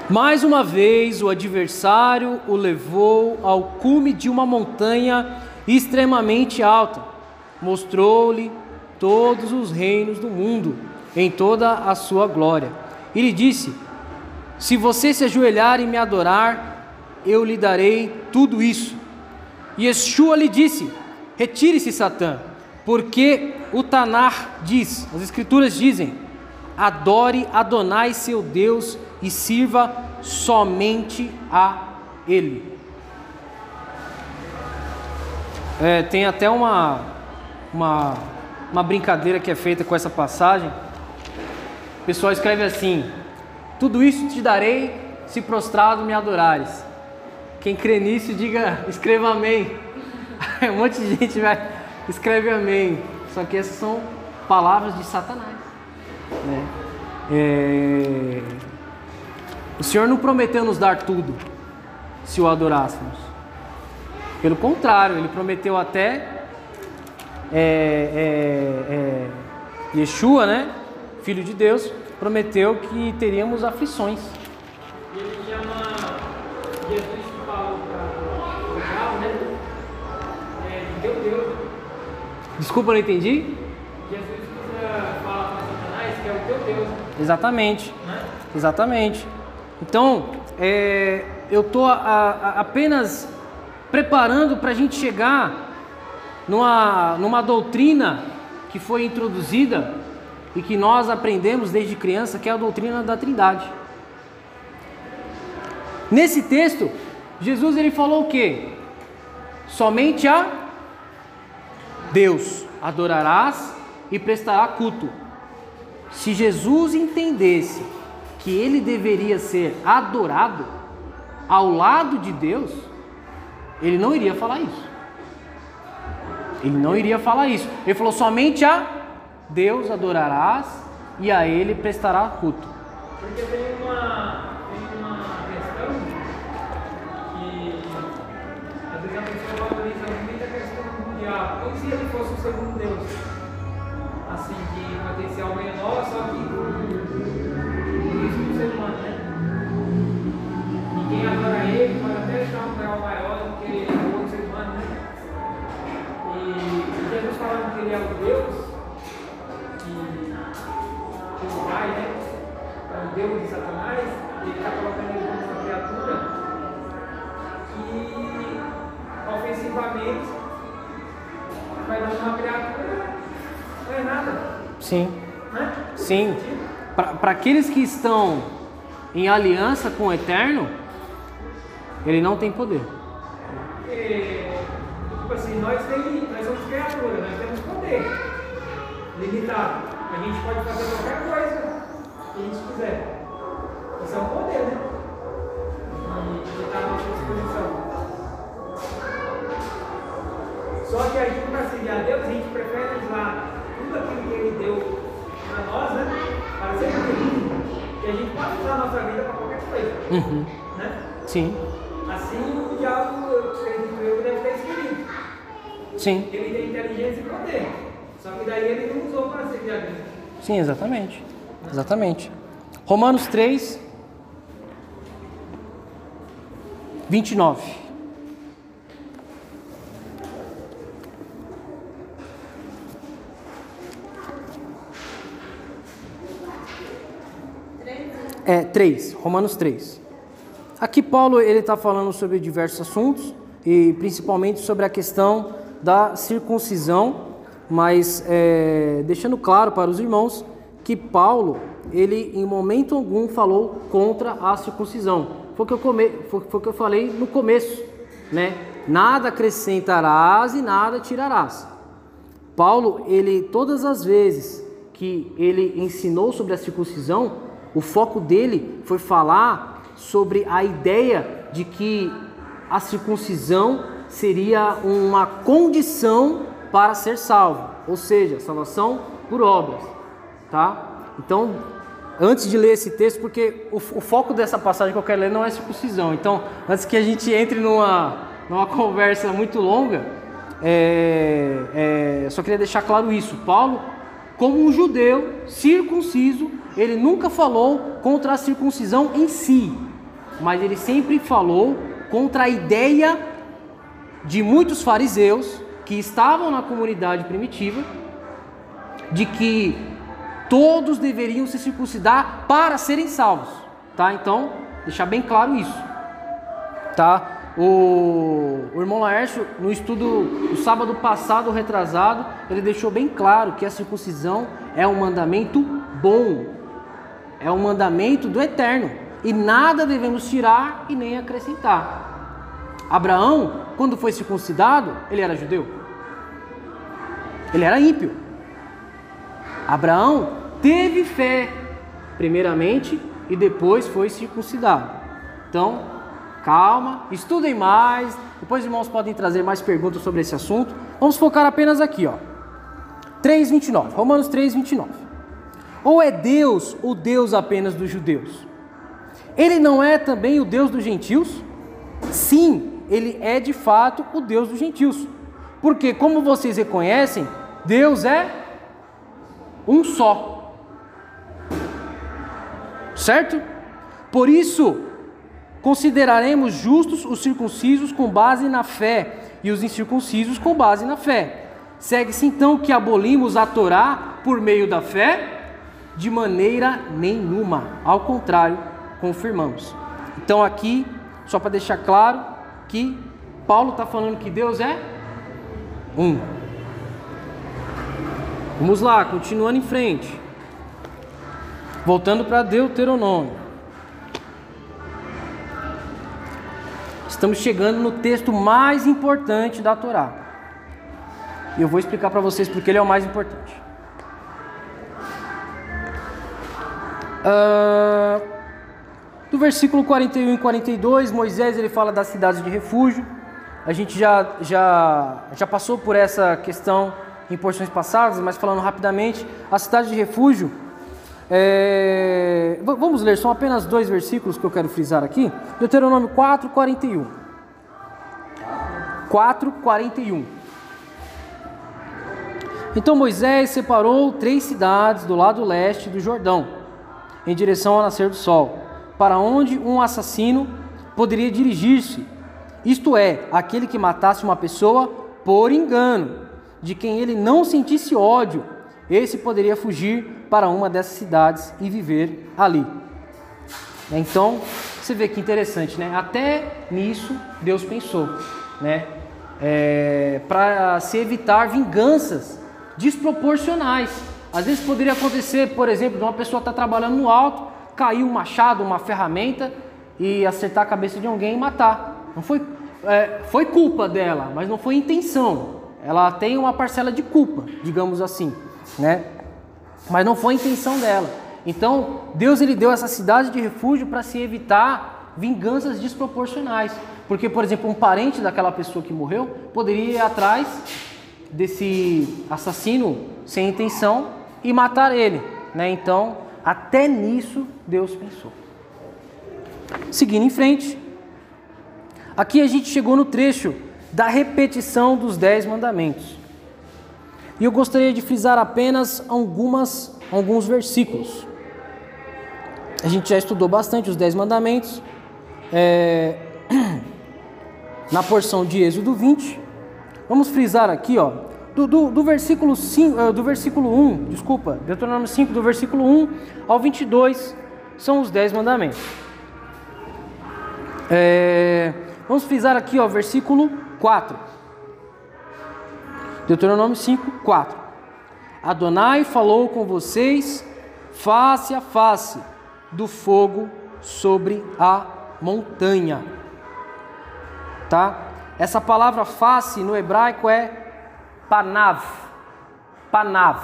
Speaker 1: Mais uma vez, o adversário o levou ao cume de uma montanha extremamente alta. Mostrou-lhe todos os reinos do mundo em toda a sua glória. E lhe disse: Se você se ajoelhar e me adorar, eu lhe darei tudo isso. E Yeshua lhe disse: Retire-se, Satã, porque o Tanar diz, as Escrituras dizem: Adore Adonai seu Deus e sirva somente a Ele. É, tem até uma, uma, uma brincadeira que é feita com essa passagem. O pessoal escreve assim: Tudo isso te darei se prostrado me adorares. Quem crê nisso, diga, escreva amém. um monte de gente vai, escreve amém. Só que essas são palavras de Satanás. Né? É... O Senhor não prometeu nos dar tudo se o adorássemos. Pelo contrário, Ele prometeu até é, é, é, Yeshua, né? Filho de Deus, prometeu que teríamos aflições.
Speaker 2: Ele chama Jesus que falou para né? É, de teu Deus.
Speaker 1: Desculpa, não entendi?
Speaker 2: Jesus fala para Satanás que é o teu Deus,
Speaker 1: Exatamente.
Speaker 2: né?
Speaker 1: Exatamente. Então, é, eu estou apenas preparando para a gente chegar numa, numa doutrina que foi introduzida e que nós aprendemos desde criança, que é a doutrina da Trindade. Nesse texto, Jesus ele falou o quê? Somente a Deus adorarás e prestará culto. Se Jesus entendesse que ele deveria ser adorado ao lado de Deus, ele não iria falar isso. Ele não iria falar isso. Ele falou somente a Deus adorarás e a ele prestará culto.
Speaker 2: Porque tem uma, tem uma questão que às vezes a pessoa valoriza muito a questão do diabo, como se ele fosse o segundo Deus. Assim, que potencial menor, só que isso do ser humano, né? Quem adora ele pode até achar um grau maior ele é o Deus, que, o Pai, né? É o Deus de Satanás, ele está colocando ele como uma criatura que ofensivamente vai dando uma criatura, não é nada,
Speaker 1: Sim,
Speaker 2: né?
Speaker 1: sim. Para aqueles que estão em aliança com o Eterno, ele não tem poder.
Speaker 2: Porque, tipo assim, nós, tem, nós somos criaturas, nós temos poder limitado. A gente pode fazer qualquer coisa que a gente quiser. Isso é um poder, né? E está à nossa disposição. Só que a gente, para servir a Deus, a gente prefere usar tudo aquilo que Ele deu para nós, né? Para ser feliz. Que a gente pode usar a nossa vida para qualquer coisa,
Speaker 1: Uhum.
Speaker 2: né?
Speaker 1: Sim,
Speaker 2: Assim o diabo, eu acredito eu, deve ter escolhido.
Speaker 1: Sim,
Speaker 2: Ele tem inteligência e poder. Só que daí ele não usou para ser criativo.
Speaker 1: sim, exatamente. Exatamente. Romanos 3, 29. É, 3, Romanos 3. Aqui Paulo ele está falando sobre diversos assuntos e principalmente sobre a questão da circuncisão, mas é, deixando claro para os irmãos que Paulo ele em momento algum falou contra a circuncisão. Foi o que eu, come, foi, foi que eu falei no começo, né? Nada acrescentarás e nada tirarás. Paulo, ele todas as vezes que ele ensinou sobre a circuncisão, o foco dele foi falar sobre a ideia de que a circuncisão seria uma condição para ser salvo, ou seja, salvação por obras, tá? Então, antes de ler esse texto, porque o, o foco dessa passagem que eu quero ler não é circuncisão. Então, antes que a gente entre numa, numa conversa muito longa, é, é, só queria deixar claro isso. Paulo, como um judeu circunciso, ele nunca falou contra a circuncisão em si, mas ele sempre falou contra a ideia de muitos fariseus que estavam na comunidade primitiva de que todos deveriam se circuncidar para serem salvos, tá? Então, deixar bem claro isso, tá? O, o irmão Laércio, no estudo do sábado passado, retrasado, ele deixou bem claro que a circuncisão é um mandamento bom, é um mandamento do eterno, e nada devemos tirar e nem acrescentar. Abraão, quando foi circuncidado, ele era judeu? Ele era ímpio. Abraão teve fé, primeiramente, e depois foi circuncidado. Então, calma, estudem mais. Depois os irmãos podem trazer mais perguntas sobre esse assunto. Vamos focar apenas aqui, ó. 3:29. Romanos 3:29. Ou é Deus o Deus apenas dos judeus? Ele não é também o Deus dos gentios? Sim, ele é de fato o Deus dos gentios. Porque como vocês reconhecem, Deus é um só. Certo? Por isso, consideraremos justos os circuncisos com base na fé e os incircuncisos com base na fé. Segue-se então que abolimos a Torá por meio da fé? De maneira nenhuma. Ao contrário, confirmamos. Então, aqui, só para deixar claro que Paulo está falando que Deus é um. Vamos lá, continuando em frente. Voltando para Deuteronômio. Estamos chegando no texto mais importante da Torá. E eu vou explicar para vocês porque ele é o mais importante. Ah, do versículo 41 e 42, Moisés ele fala das cidades de refúgio. A gente já, já, já passou por essa questão em porções passadas, mas falando rapidamente, a cidade de refúgio. é, Vamos ler, são apenas dois versículos que eu quero frisar aqui. Deuteronômio 4, 41. 4, 41. Então Moisés separou três cidades do lado leste do Jordão, em direção ao nascer do sol, para onde um assassino poderia dirigir-se, isto é, aquele que matasse uma pessoa por engano, de quem ele não sentisse ódio, esse poderia fugir para uma dessas cidades e viver ali. Então, você vê que interessante, né? Até nisso Deus pensou, né? para se evitar vinganças desproporcionais. Às vezes poderia acontecer, por exemplo, de uma pessoa estar trabalhando no alto, cair um machado, uma ferramenta e acertar a cabeça de alguém e matar. Não foi, é, foi culpa dela, mas não foi intenção. Ela tem uma parcela de culpa, digamos assim, né? Mas não foi intenção dela. Então, Deus ele deu essa cidade de refúgio para se evitar vinganças desproporcionais. Porque, por exemplo, um parente daquela pessoa que morreu poderia ir atrás desse assassino sem intenção e matar ele, né? Então, até nisso Deus pensou. Seguindo em frente, aqui a gente chegou no trecho da repetição dos dez mandamentos. E eu gostaria de frisar apenas algumas, alguns versículos. A gente já estudou bastante os dez mandamentos é, na porção de Êxodo 20. Vamos frisar aqui, ó, do, do, do versículo 5, eh, do versículo 1, desculpa, Deuteronômio 5, do versículo 1 ao 22, são os dez mandamentos. É, vamos frisar aqui, ó, versículo 4. Deuteronômio 5, 4. Adonai falou com vocês face a face do fogo sobre a montanha. Tá? Essa palavra face no hebraico é panav. Panav.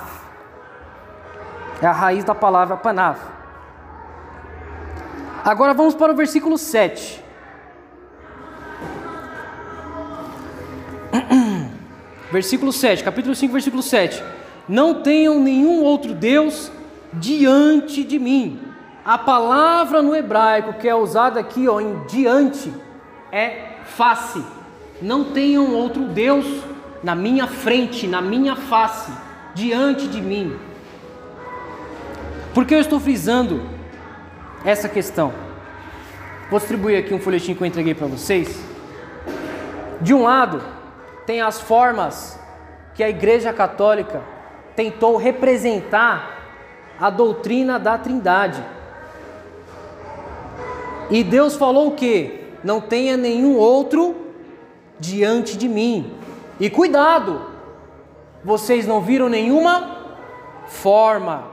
Speaker 1: É a raiz da palavra panav. Agora vamos para o versículo 7. Versículo 7, capítulo 5, versículo 7. Não tenham nenhum outro Deus diante de mim. A palavra no hebraico que é usada aqui ó, em diante é face. Não tenham outro Deus na minha frente, na minha face, diante de mim. Por que eu estou frisando essa questão? Vou distribuir aqui um folhetim que eu entreguei para vocês. De um lado, tem as formas que a Igreja Católica tentou representar a doutrina da Trindade. E Deus falou o que? Não tenha nenhum outro diante de mim. E cuidado, vocês não viram nenhuma forma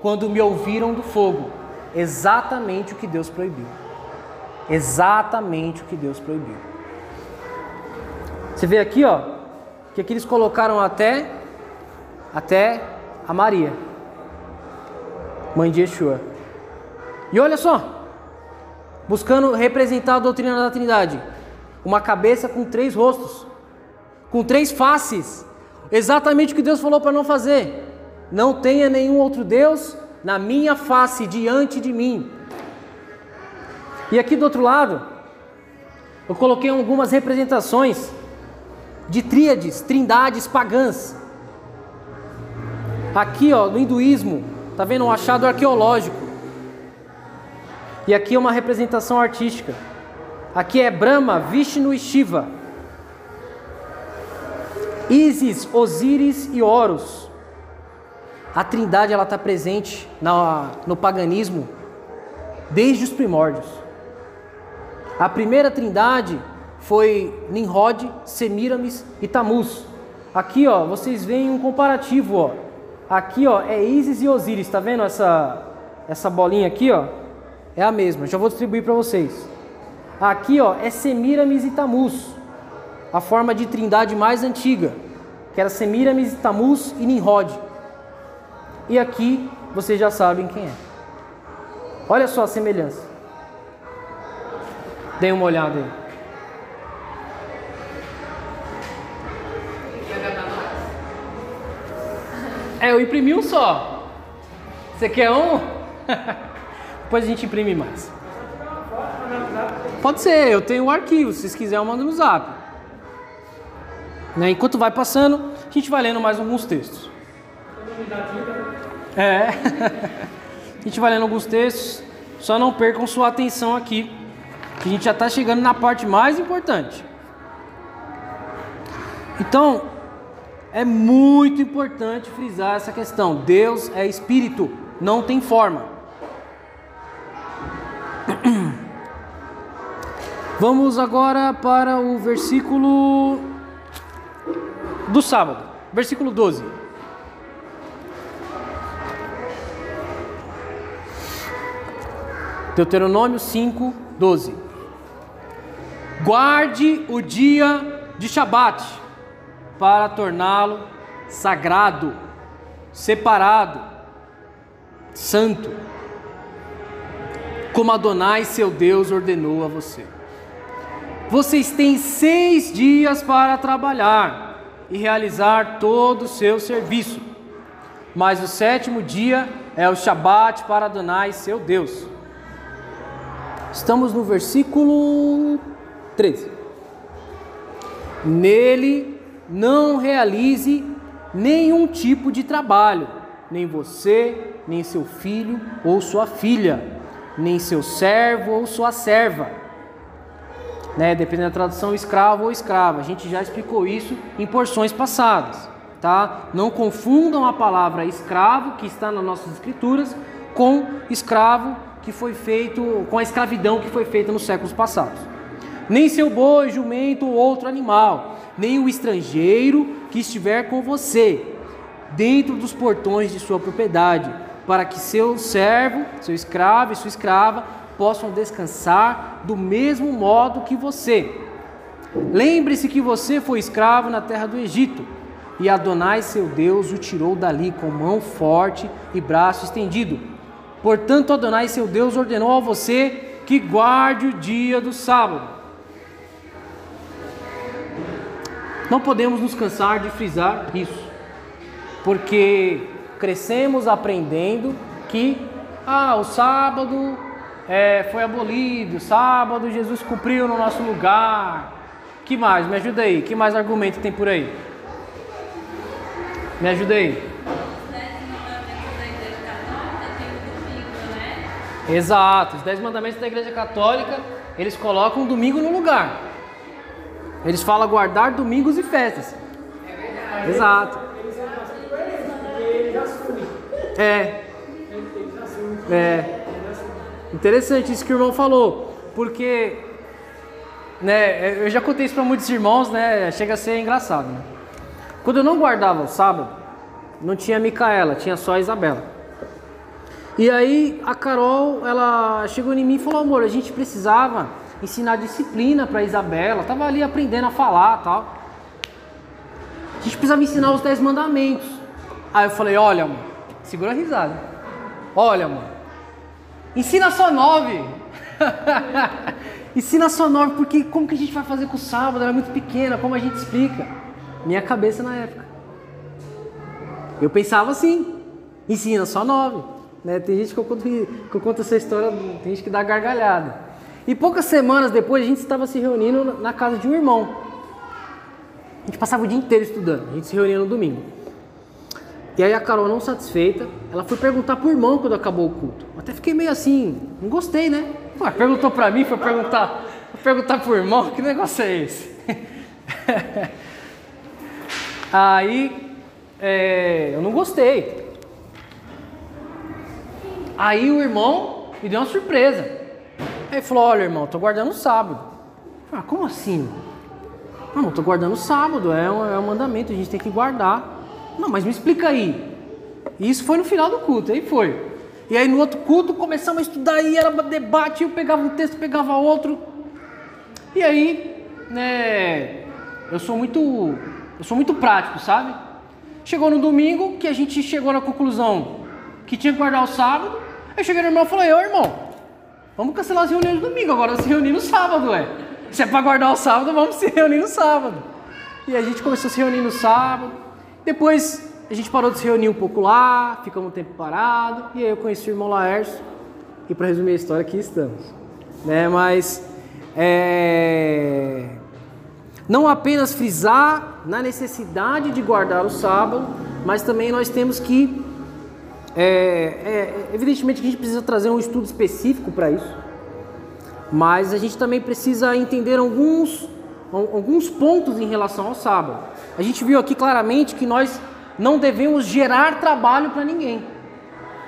Speaker 1: quando me ouviram do fogo. Exatamente o que Deus proibiu. Exatamente o que Deus proibiu. Você vê aqui, ó, que aqui eles colocaram até até a Maria, mãe de Yeshua. E olha só, buscando representar a doutrina da Trindade, uma cabeça com três rostos, com três faces. Exatamente o que Deus falou para não fazer. Não tenha nenhum outro Deus na minha face diante de mim. E aqui do outro lado, eu coloquei algumas representações de tríades, trindades pagãs. Aqui, ó, no hinduísmo, tá vendo um achado arqueológico. E aqui é uma representação artística. Aqui é Brahma, Vishnu e Shiva. Isis, Osíris e Horus. A Trindade ela está presente na, no paganismo desde os primórdios. A primeira Trindade foi Nimrod, Semiramis e Tamuz. Aqui, ó, vocês veem um comparativo, ó. Aqui, ó, é Isis e Osíris, tá vendo essa essa bolinha aqui, ó? É a mesma. Já vou distribuir para vocês. Aqui, ó, é Semiramis e Tamuz, a forma de trindade mais antiga, que era Semiramis, Tamuz e Nimrod. E aqui vocês já sabem quem é. Olha só a semelhança. Dê uma olhada aí. É, eu imprimi um só. Você quer um? Depois a gente imprime mais. Pode ser, eu tenho o um arquivo. Se vocês quiserem, eu mando no zap. Né? Enquanto vai passando, a gente vai lendo mais alguns textos. É. a gente vai lendo alguns textos. Só não percam sua atenção aqui. Que a gente já está chegando na parte mais importante. Então, é muito importante frisar essa questão. Deus é espírito, não tem forma. Vamos agora para o versículo do sábado, versículo 12. Deuteronômio 5, 12. Guarde o dia de Shabat para torná-lo sagrado, separado, santo, como Adonai seu Deus ordenou a você. Vocês têm seis dias para trabalhar e realizar todo o seu serviço, mas o sétimo dia é o Shabat para Adonai seu Deus. Estamos no versículo 13. Nele não realize nenhum tipo de trabalho, nem você, nem seu filho ou sua filha, nem seu servo ou sua serva. Né, dependendo da tradução, escravo ou escrava. A gente já explicou isso em porções passadas. Tá? Não confundam a palavra escravo, que está nas nossas escrituras, com escravo que foi feito, com a escravidão que foi feita nos séculos passados. Nem seu boi, jumento ou outro animal, nem o estrangeiro que estiver com você, dentro dos portões de sua propriedade, para que seu servo, seu escravo e sua escrava possam descansar do mesmo modo que você. Lembre-se que você foi escravo na terra do Egito, e Adonai seu Deus o tirou dali com mão forte e braço estendido. Portanto, Adonai seu Deus ordenou a você que guarde o dia do sábado. Não podemos nos cansar de frisar isso, porque crescemos aprendendo que ah, o sábado é, foi abolido, o sábado Jesus cumpriu no nosso lugar. Que mais? Me ajuda aí. Que mais argumento tem por aí? Me ajuda aí. Exato, os dez mandamentos da Igreja Católica, eles colocam domingo no lugar. Eles falam guardar domingos e festas. Exato. É. É. Interessante isso que o irmão falou, porque né, eu já contei isso para muitos irmãos, né? Chega a ser engraçado. Né? Quando eu não guardava o sábado, não tinha a Micaela, tinha só a Isabela. E aí a Carol, ela chegou em mim e falou: "Amor, a gente precisava ensinar disciplina para Isabela. Eu tava ali aprendendo a falar, tal. A gente precisava ensinar os dez mandamentos." Aí eu falei: "Olha, amor, segura a risada. Olha, amor, ensina só nove." ensina só nove, porque como que a gente vai fazer com o sábado? Ela é muito pequena, como a gente explica? Minha cabeça na época. Eu pensava assim, ensina só nove. Né? Tem gente que eu, conto, que eu conto essa história, tem gente que dá gargalhada. E poucas semanas depois a gente estava se reunindo na casa de um irmão. A gente passava o dia inteiro estudando, a gente se reunia no domingo. E aí a Carol, não satisfeita, ela foi perguntar pro irmão quando acabou o culto. Até fiquei meio assim, não gostei, né? Pô, perguntou pra mim, foi perguntar, foi perguntar pro irmão, que negócio é esse? aí é, eu não gostei. Aí o irmão me deu uma surpresa. Aí falou: Olha, irmão, tô guardando o sábado. Ah, como assim? Não, tô guardando o sábado, é um, é um mandamento, a gente tem que guardar. Não, mas me explica aí. E isso foi no final do culto, aí foi. E aí no outro culto começamos a estudar e era debate, eu pegava um texto, pegava outro. E aí, né, eu sou muito, eu sou muito prático, sabe? Chegou no domingo que a gente chegou na conclusão que tinha que guardar o sábado. Aí cheguei no irmão e falei, ô irmão, vamos cancelar as reuniões do domingo, agora se reunir no sábado, ué. Se é para guardar o sábado, vamos se reunir no sábado. E a gente começou a se reunir no sábado. Depois a gente parou de se reunir um pouco lá, ficamos um tempo parado. E aí eu conheci o irmão Laércio. E para resumir a história, aqui estamos. Né? Mas é... não apenas frisar na necessidade de guardar o sábado, mas também nós temos que é, é, evidentemente que a gente precisa trazer um estudo específico para isso, mas a gente também precisa entender alguns, alguns pontos em relação ao sábado. A gente viu aqui claramente que nós não devemos gerar trabalho para ninguém,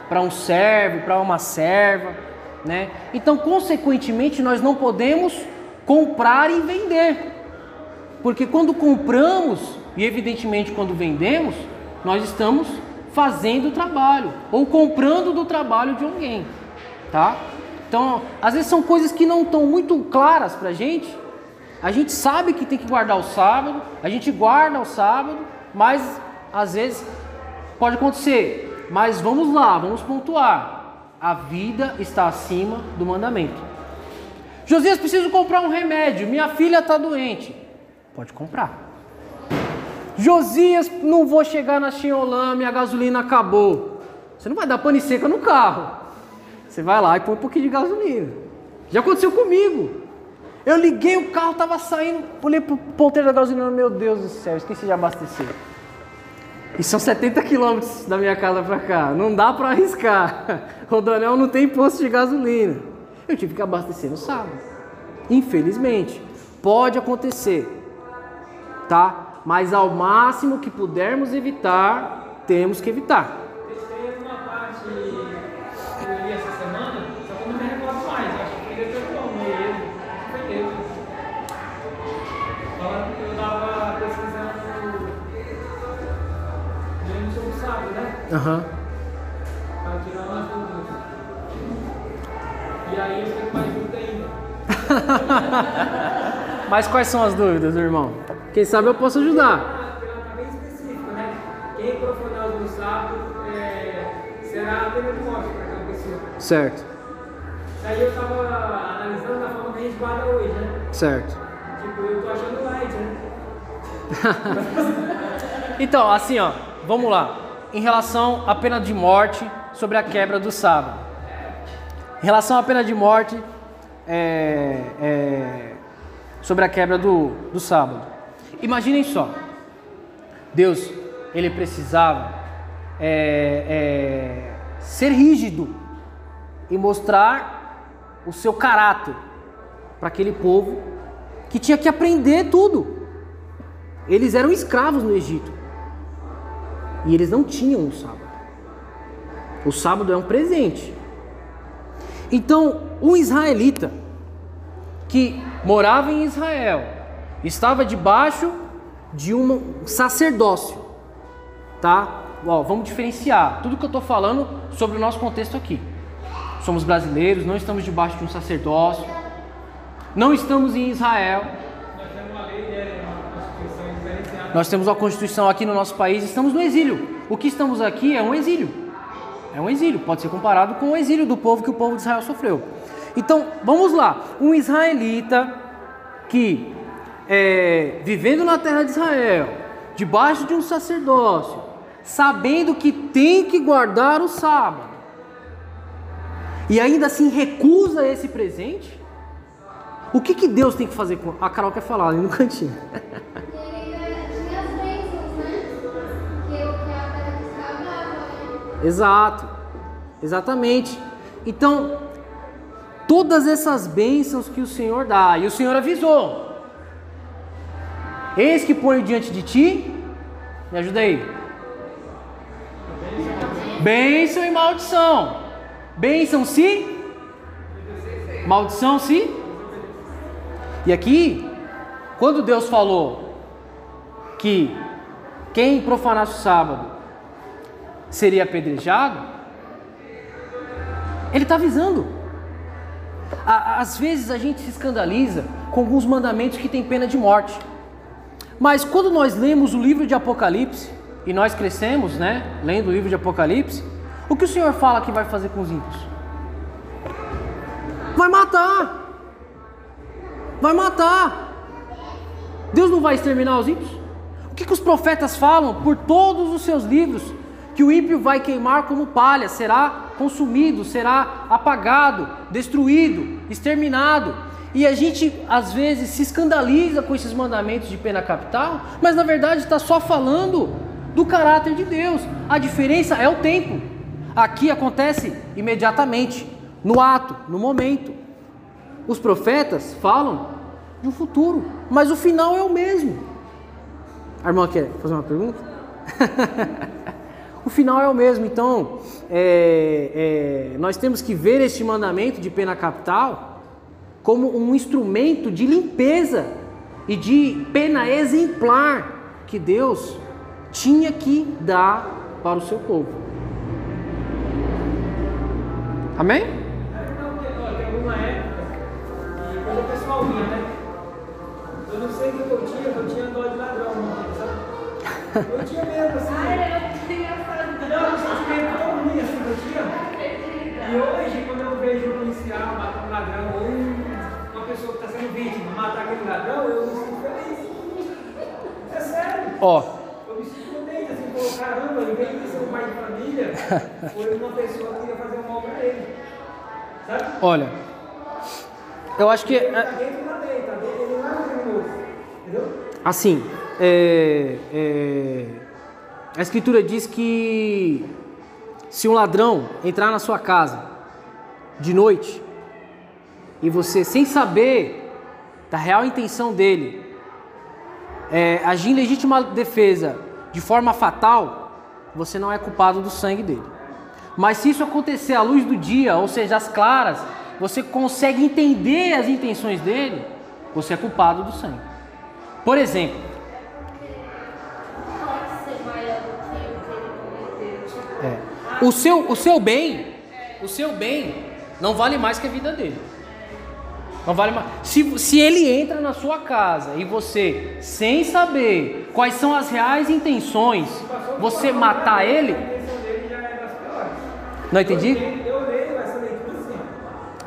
Speaker 1: para um servo, para uma serva, né? Então, consequentemente, nós não podemos comprar e vender, porque quando compramos e evidentemente quando vendemos, nós estamos fazendo trabalho ou comprando do trabalho de alguém, tá? Então, às vezes são coisas que não estão muito claras para a gente. A gente sabe que tem que guardar o sábado, a gente guarda o sábado, mas às vezes pode acontecer. Mas vamos lá, vamos pontuar. A vida está acima do mandamento. Josias, preciso comprar um remédio. Minha filha está doente. Pode comprar. Josias, não vou chegar na Xinolã, minha gasolina acabou. Você não vai dar pane seca no carro. Você vai lá e põe um pouquinho de gasolina. Já aconteceu comigo. Eu liguei o carro, tava saindo, olhei pro ponteiro da gasolina, meu Deus do céu, esqueci de abastecer. E são 70 quilômetros da minha casa pra cá, não dá pra arriscar. Rodoanel não tem posto de gasolina. Eu tive que abastecer no sábado. Infelizmente, pode acontecer, tá? Mas ao máximo que pudermos evitar, temos que evitar. Aham.
Speaker 2: Para tirar umas dúvidas. E aí eu fico mais dúvida ainda.
Speaker 1: Mas quais são as dúvidas, irmão? Quem sabe eu posso ajudar.
Speaker 2: Bem específica, né? Quem profanar o sábado é, será a pena de morte para aquela pessoa.
Speaker 1: Certo,
Speaker 2: Aí eu tava analisando a forma que a gente guarda hoje, né?
Speaker 1: certo.
Speaker 2: Tipo, eu tô achando light, né?
Speaker 1: Então, assim, ó, vamos lá. Em relação à pena de morte sobre a quebra do sábado. Em relação à pena de morte é, é, sobre a quebra do, do sábado. Imaginem só. Deus, ele precisava é, é, ser rígido e mostrar o seu caráter para aquele povo que tinha que aprender tudo. Eles eram escravos no Egito. E eles não tinham o sábado. O sábado é um presente. Então, um israelita que morava em Israel estava debaixo de um sacerdócio, tá? Ó, vamos diferenciar tudo que eu estou falando sobre o nosso contexto aqui. Somos brasileiros, não estamos debaixo de um sacerdócio, não estamos em Israel,
Speaker 2: nós temos uma constituição
Speaker 1: aqui no nosso país, estamos no exílio. O que estamos aqui é um exílio. É um exílio, pode ser comparado com o exílio do povo que o povo de Israel sofreu. Então, vamos lá. Um israelita que, é, vivendo na terra de Israel, debaixo de um sacerdócio, sabendo que tem que guardar o sábado, e ainda assim recusa esse presente, o que, que Deus tem que fazer com. A Carol quer falar ali no cantinho. Exato, exatamente. Então, todas essas bênçãos que o Senhor dá, e o Senhor avisou: Eis que ponho diante de ti, me ajuda aí. Bênção e maldição. Bênção se, maldição se. E aqui, quando Deus falou que quem profanasse o sábado seria apedrejado, ele está avisando. Às vezes a gente se escandaliza com alguns mandamentos que têm pena de morte. Mas quando nós lemos o livro de Apocalipse, e nós crescemos, né, lendo o livro de Apocalipse, o que o Senhor fala que vai fazer com os ímpios? Vai matar! Vai matar! Deus não vai exterminar os ímpios? O que, que os profetas falam por todos os seus livros? Que o ímpio vai queimar como palha, será consumido, será apagado, destruído, exterminado. E a gente às vezes se escandaliza com esses mandamentos de pena capital, mas na verdade está só falando do caráter de Deus. A diferença é o tempo. Aqui acontece imediatamente, no ato, no momento. Os profetas falam de um futuro, mas o final é o mesmo. A irmã quer fazer uma pergunta? o final é o mesmo, então é, é, nós temos que ver este mandamento de pena capital como um instrumento de limpeza e de pena exemplar que Deus tinha que dar para o seu povo. Amém?
Speaker 2: Não, porque, ó, tem alguma época que quando o pessoal vinha, né? Eu não sei o que eu tinha, eu tinha dó de ladrão, sabe? Eu tinha mesmo, assim. Não, um sentimento tão ruim assim que eu tinha. E hoje, quando eu vejo um policial matar um ladrão ou um- uma pessoa que está sendo vítima matar aquele ladrão, eu me sinto feliz. É sério.
Speaker 1: Ó,
Speaker 2: Eu me sinto contente, assim, pô, caramba, em vez de ser um pai de família, foi uma pessoa que ia fazer um mal pra ele. Sabe?
Speaker 1: olha, eu acho que
Speaker 2: Ele tá
Speaker 1: é,
Speaker 2: dentro e lá dentro.
Speaker 1: Assim, é, é, a escritura diz que se um ladrão entrar na sua casa de noite e você, sem saber da real intenção dele, é, agir em legítima defesa de forma fatal, você não é culpado do sangue dele. Mas se isso acontecer à luz do dia, ou seja, às claras, você consegue entender as intenções dele, você é culpado do sangue. Por exemplo,
Speaker 6: Pode ser maior do que o que ele cometeu. Tipo,
Speaker 1: é, o, seu, o seu bem, o seu bem não vale mais que a vida dele. Não vale mais. Se, se ele entra na sua casa e você, sem saber quais são as reais intenções, você matar
Speaker 2: A
Speaker 1: ele,
Speaker 2: intenção dele já é das piores.
Speaker 1: não entendi?
Speaker 2: Eu, leio essa leitura assim.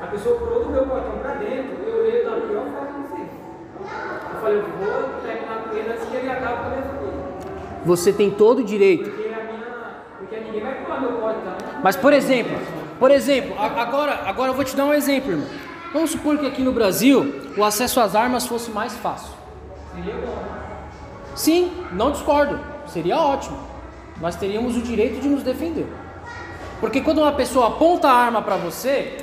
Speaker 2: A pessoa pulou do meu portão pra dentro, eu leio da pior forma possível. Eu falei, eu vou terminar com ele antes que ele acabe com a minha.
Speaker 1: Você tem todo o direito.
Speaker 2: Porque, a minha, porque ninguém vai pular meu portão.
Speaker 1: Mas por exemplo, por exemplo, agora, agora eu vou te dar um exemplo, irmão. Vamos supor que aqui no Brasil o acesso às armas fosse mais fácil.
Speaker 2: Seria bom.
Speaker 1: Sim, não discordo. Seria ótimo. Nós teríamos o direito de nos defender. Porque quando uma pessoa aponta a arma para você,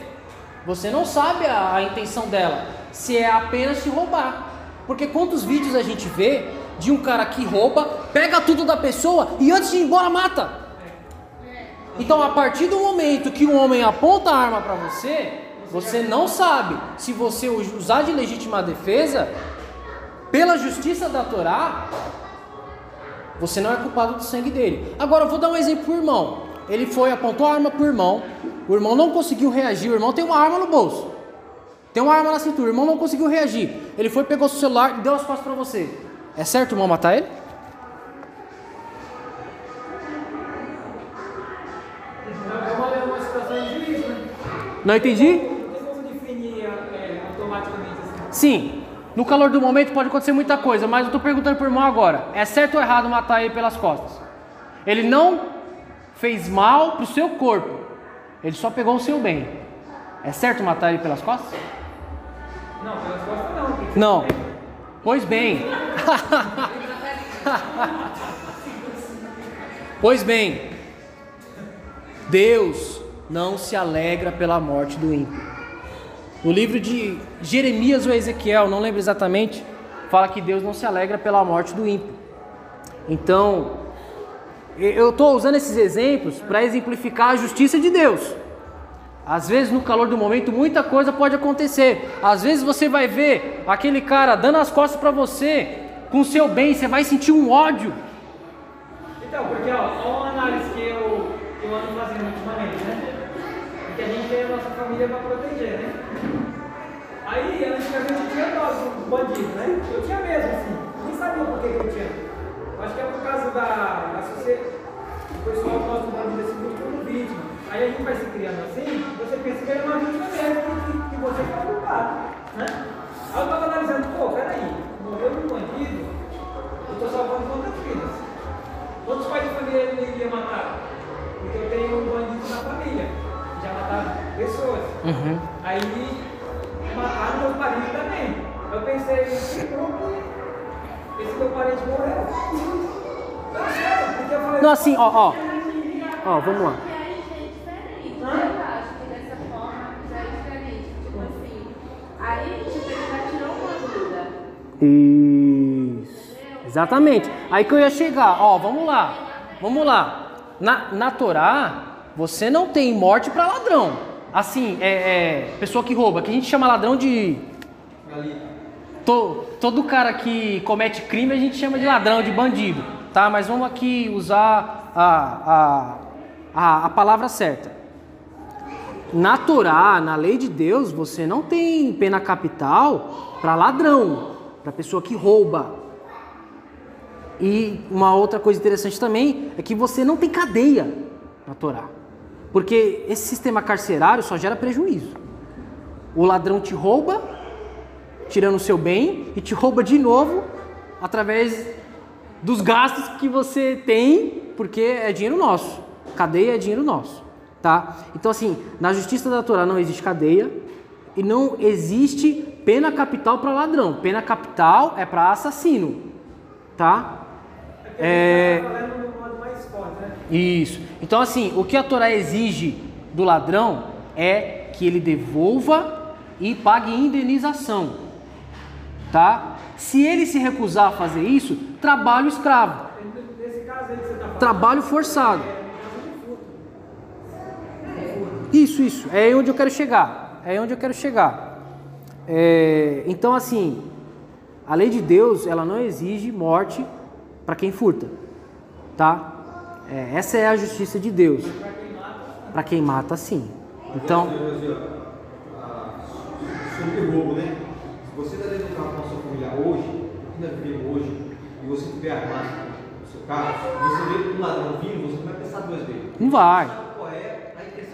Speaker 1: você não sabe a, a intenção dela, se é apenas te roubar. Porque quantos vídeos a gente vê de um cara que rouba, pega tudo da pessoa e antes de ir embora mata? Então, a partir do momento que um homem aponta a arma para você, você não sabe se você usar de legítima defesa, pela justiça da Torá, você não é culpado do sangue dele. Agora eu vou dar um exemplo pro irmão. Ele foi, apontou a arma pro irmão, o irmão não conseguiu reagir, o irmão tem uma arma no bolso. Tem uma arma na cintura, o irmão não conseguiu reagir. Ele foi, pegou seu celular e deu as costas para você. É certo o irmão matar ele? Não entendi?
Speaker 2: É, assim.
Speaker 1: Sim. No calor do momento pode acontecer muita coisa, mas eu tô perguntando pro irmão agora: é certo ou errado matar ele pelas costas? Ele não fez mal pro seu corpo, ele só pegou o seu bem. É certo matar ele pelas costas?
Speaker 2: Não, pelas costas não.
Speaker 1: Não. Pois bem. pois bem. Deus não se alegra pela morte do ímpio. No livro de Jeremias ou Ezequiel, não lembro exatamente, fala que Deus não se alegra pela morte do ímpio. Então, eu estou usando esses exemplos para exemplificar a justiça de Deus. Às vezes, no calor do momento, muita coisa pode acontecer. Às vezes, você vai ver aquele cara dando as costas para você, com o seu bem, você vai sentir um ódio.
Speaker 2: Então, porque ó uma análise que eu, que eu ando fazendo ultimamente, né? Porque a gente tem a nossa família para proteger, né? Aí, antigamente tinha dó do bandido, né? Eu tinha mesmo, assim. Nem sabia por que, que eu tinha. Eu acho que é por causa da, da sociedade. O pessoal gosta do assim muito como vítima. Aí a gente vai se criando assim, você pensa que é uma vítima mesmo, que, que você que é culpado, né? Aí eu tava pessoas. Aí mataram meus parentes também. Eu pensei, esse meu parente morreu. Eu falei.
Speaker 1: Não, assim, ó, ó. Ó, vamos lá.
Speaker 6: Já é diferente. Eu acho que dessa forma já é diferente. Tipo assim, aí tipo, ele já tirou uma dúvida.
Speaker 1: Isso. Exatamente. Aí que eu ia chegar. Ó, vamos lá. Vamos lá. Na, na Torá, você não tem morte para ladrão. Assim, é, é, pessoa que rouba, que a gente chama ladrão de. To- todo cara que comete crime a gente chama de ladrão, de bandido, tá? Mas vamos aqui usar a, a, a, a palavra certa. Na Torá, na lei de Deus, você não tem pena capital para ladrão, para pessoa que rouba. E uma outra coisa interessante também é que você não tem cadeia na Torá. Porque esse sistema carcerário só gera prejuízo. O ladrão te rouba, tirando o seu bem, e te rouba de novo através dos gastos que você tem, porque é dinheiro nosso. Cadeia é dinheiro nosso, tá? Então assim, na justiça da Torá não existe cadeia e não existe pena capital para ladrão. Pena capital é para assassino, tá? É,
Speaker 2: Tá né?
Speaker 1: isso. Então, assim, o que a Torá exige do ladrão é que ele devolva e pague indenização, tá? Se ele se recusar a fazer isso, trabalho escravo,
Speaker 2: aí falando,
Speaker 1: trabalho forçado.
Speaker 2: é furto.
Speaker 1: Isso, isso. É onde eu quero chegar. É onde eu quero chegar. É, então, assim, a lei de Deus, ela não exige morte para quem furta, tá? É, essa é a justiça de Deus. Para quem mata, sim. Então,
Speaker 5: sobre roubo, né? Se você está dentro do carro com a sua família hoje, ainda vivendo hoje, e você tiver armado no seu carro, você vê um ladrão vindo, você não vai pensar duas vezes.
Speaker 1: não vai.
Speaker 5: É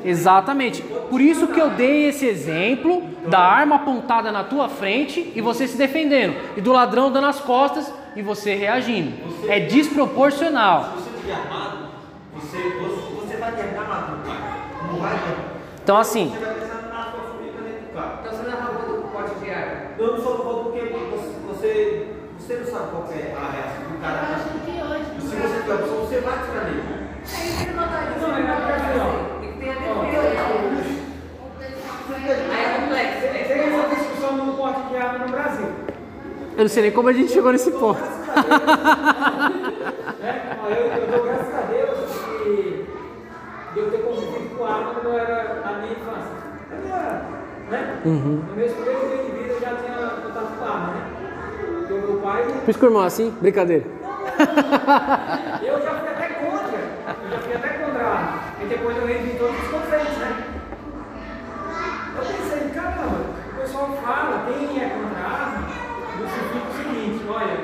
Speaker 1: Exatamente. Por isso que eu dei esse exemplo da arma apontada na tua frente e você se defendendo, e do ladrão dando as costas e você reagindo. É desproporcional.
Speaker 5: Armado, você, você, você vai terminar matando o cara. Não vai não.
Speaker 1: Então, assim,
Speaker 5: Você vai pensar na sua família dentro do carro.
Speaker 4: Então você não é a favor do pote de arma?
Speaker 5: Eu não sou a favor porque você, você, você não sabe qual é a reação do
Speaker 6: Eu
Speaker 5: cara.
Speaker 6: acho que hoje.
Speaker 5: Se você tiver opção, você vai tirar nele.
Speaker 4: Aí você não tá
Speaker 2: Não, é assim, ó.
Speaker 4: Tem que ter a defesa. Aí é complexo.
Speaker 2: Tem tem essa discussão do porte de arma no Brasil.
Speaker 1: eu não sei nem como a gente chegou nesse ponto.
Speaker 2: Ó, Eu, eu dou graças a Deus que de eu ter convivido com arma quando eu era na minha infância. Na minha, né?
Speaker 1: Uhum.
Speaker 2: No meu primeiro dia de vida eu já tinha contato com arma, né? Porque o meu pai,
Speaker 1: que o irmão é assim? Brincadeira.
Speaker 2: eu já fui até contra. Eu já fui até contra a arma. E depois eu revi todos os conceitos, né? Eu pensei, caramba, o pessoal fala, quem é contra a arma, justifica o seguinte, olha,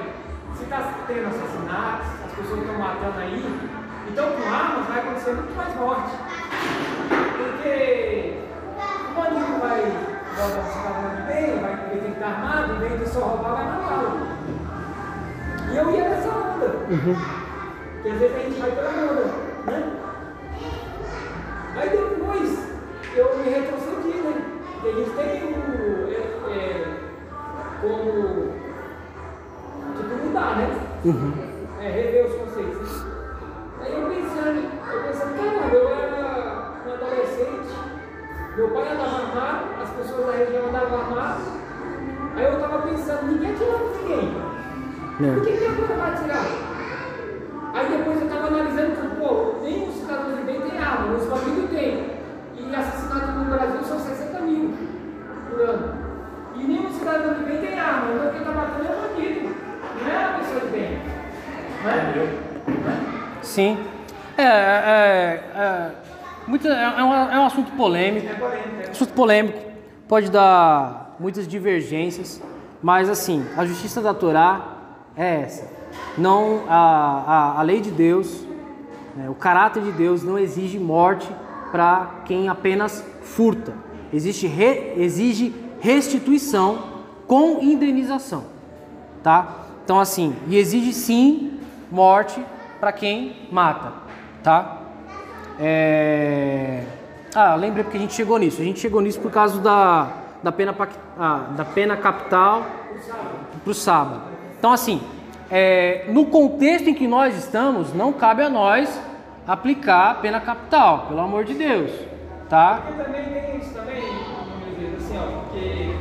Speaker 2: se está tendo assassinatos, as pessoas estão matando aí, então com acontecer muito mais morte. Porque o bandido vai botar um cidadão de bem, vai ele tem que estar armado, em vez de só roubar, vai matá-lo. E eu ia nessa onda. Porque às vezes a gente vai pela onda, né? Aí depois eu me retrocedi, né? Porque eles têm o. É, é, como. Tipo, mudar, né? É, rever os meu pai andava armado, as pessoas da região andavam armadas. Aí eu tava pensando, ninguém atirava em ninguém. Por que, que agora vai atirar? Aí depois eu tava analisando que, pô, nem os cidadãos de bem tem arma, os bandidos têm. E assassinatos no Brasil são 60 mil por ano. E nenhum cidadão de bem tem arma, então quem tá matando é o bandido, não é a pessoa de bem. Não é?
Speaker 1: Sim. É, é, é, muito, é, é um, é um assunto polêmico.
Speaker 2: É polêmica.
Speaker 1: Assunto polêmico. Pode dar muitas divergências. Mas, assim, a justiça da Torá é essa. Não, a, a, a lei de Deus, né, o caráter de Deus não exige morte para quem apenas furta. Existe re- exige restituição com indenização. Tá? Então, assim, e exige sim morte para quem mata. Tá? É... Ah, lembrei porque a gente chegou nisso. A gente chegou nisso por causa da, da, pena, ah, da pena capital para o sábado. Então, assim, é, no contexto em que nós estamos, não cabe a nós aplicar a pena capital, pelo amor de Deus. Tá?
Speaker 2: Porque também tem isso também, assim, ó, porque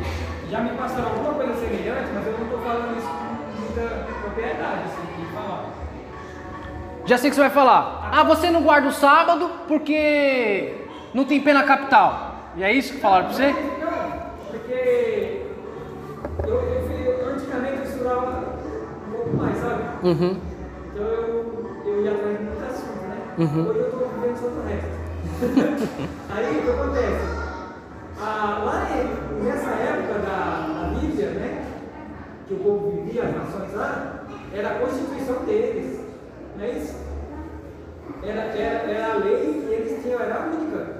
Speaker 2: já me passaram alguma coisa semelhante, mas eu não estou falando isso com muita propriedade, assim, de falar.
Speaker 1: Já sei que você vai falar. Ah, você não guarda o sábado porque não tem pena capital. E é isso que falaram para você?
Speaker 2: Não, porque eu, eu, antigamente eu estudava um pouco mais, sabe?
Speaker 1: Uhum.
Speaker 2: Então eu, eu ia atrás de assuntos, né?
Speaker 1: Uhum.
Speaker 2: Hoje eu estou vivendo sobre o resto. Aí o que acontece? Ah, lá nessa época da, da Bíblia, né? Que o povo vivia, as nações lá, era a constituição deles. Não é isso? Era, era, era a lei que eles tinham, era a única.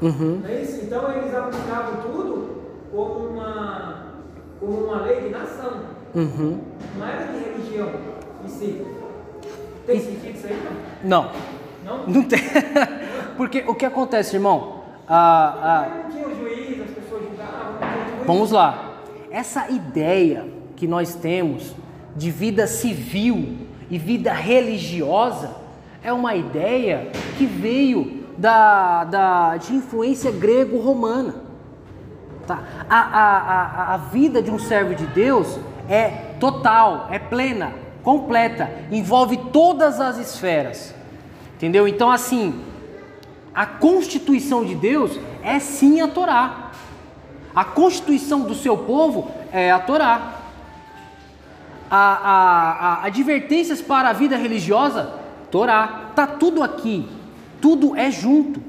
Speaker 1: Uhum.
Speaker 2: Não é isso? Então eles aplicavam tudo como uma, como uma lei de nação.
Speaker 1: Uhum.
Speaker 2: Não era de religião em si. Tem sentido isso aí?
Speaker 1: Não,
Speaker 2: Não? Não?
Speaker 1: não tem. porque o que acontece, irmão? Ah, ah,
Speaker 2: Não tinha o juiz, as pessoas julgavam,
Speaker 1: vamos lá. essa ideia que nós temos de vida civil e vida religiosa é uma ideia que veio da, da, de influência grego-romana. Tá? A, a, a, a vida de um servo de Deus é total, é plena, completa, envolve todas as esferas. Entendeu? Então, assim, a constituição de Deus é sim a Torá. A constituição do seu povo é a Torá. A, a, a advertências para a vida religiosa, Torá. Tá tudo aqui. Tudo é junto.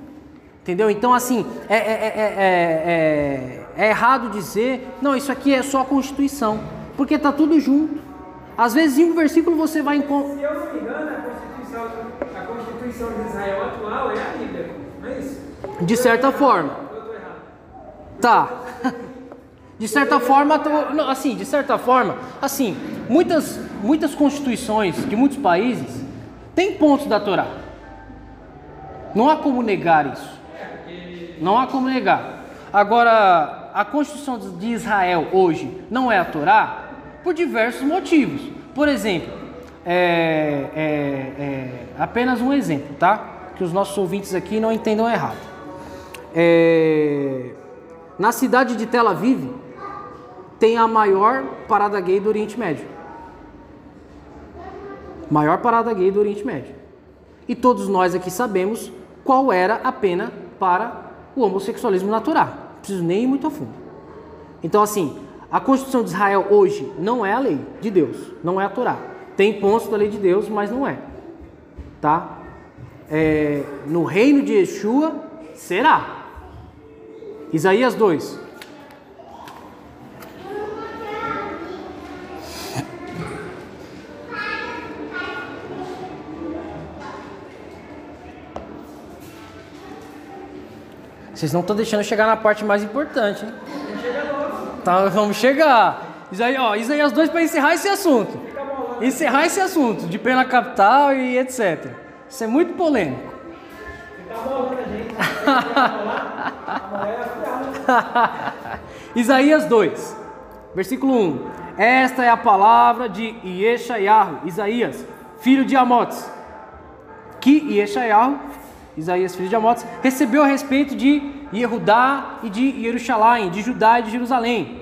Speaker 1: Entendeu? Então, assim, é, é, é, é, é errado dizer, não, isso aqui é só a Constituição. Porque tá tudo junto. Às vezes, em um versículo você vai encontrar.
Speaker 2: Se eu não me engano, a Constituição, a Constituição de Israel atual é a Bíblia, não é isso?
Speaker 1: De certa forma.
Speaker 2: Eu estou errado.
Speaker 1: Tá. De certa forma, assim, de certa forma, assim, muitas, muitas constituições de muitos países têm pontos da Torá. Não há como negar isso. Não há como negar. Agora, a Constituição de Israel hoje não é a Torá por diversos motivos. Por exemplo, é, é, é, apenas um exemplo, tá? Que os nossos ouvintes aqui não entendam errado. É, na cidade de Tel Aviv tem a maior parada gay do Oriente Médio. Maior parada gay do Oriente Médio. E todos nós aqui sabemos qual era a pena para o homossexualismo na Torá. Não preciso nem ir muito a fundo. Então, assim, a Constituição de Israel hoje não é a lei de Deus, não é a Torá. Tem pontos da lei de Deus, mas não é. Tá? É, no reino de Yeshua será. Isaías 2. Vocês não estão deixando chegar na parte mais importante, hein? Tá, vamos chegar. Isaí, ó, Isaías 2 para encerrar esse assunto. Encerrar esse assunto de pena capital e etc. Isso é muito polêmico.
Speaker 2: É.
Speaker 1: Isaías 2, versículo 1. Esta é a palavra de Yeshayahu, Isaías, filho de Amotes, que Yeshayahu, Isaías, filho de Amotes, recebeu a respeito de Yehudá e de Jerusalém, de Judá e de Jerusalém.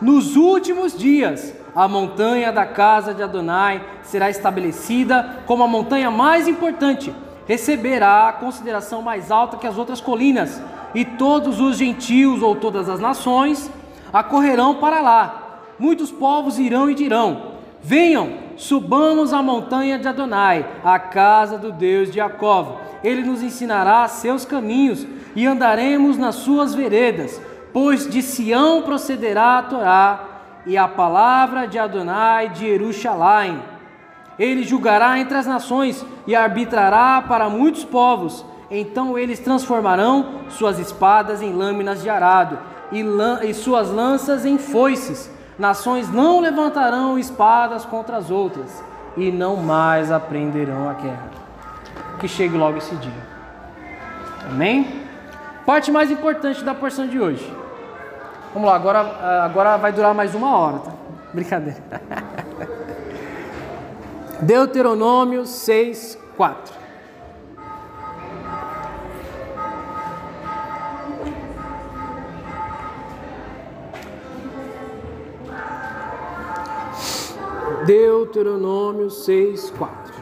Speaker 1: Nos últimos dias, a montanha da casa de Adonai será estabelecida como a montanha mais importante, receberá a consideração mais alta que as outras colinas, e todos os gentios ou todas as nações acorrerão para lá. Muitos povos irão e dirão: Venham, subamos a montanha de Adonai, a casa do Deus de Jacó. Ele nos ensinará seus caminhos e andaremos nas suas veredas, pois de Sião procederá a Torá e a palavra de Adonai de Jerusalém. Ele julgará entre as nações e arbitrará para muitos povos. Então eles transformarão suas espadas em lâminas de arado e, lã- e suas lanças em foices. Nações não levantarão espadas contra as outras e não mais aprenderão a guerra. Que chegue logo esse dia. Amém? Parte mais importante da porção de hoje. Vamos lá, agora, agora vai durar mais uma hora, tá? Brincadeira. Deuteronômio 6, 4. Deuteronômio 6, 4.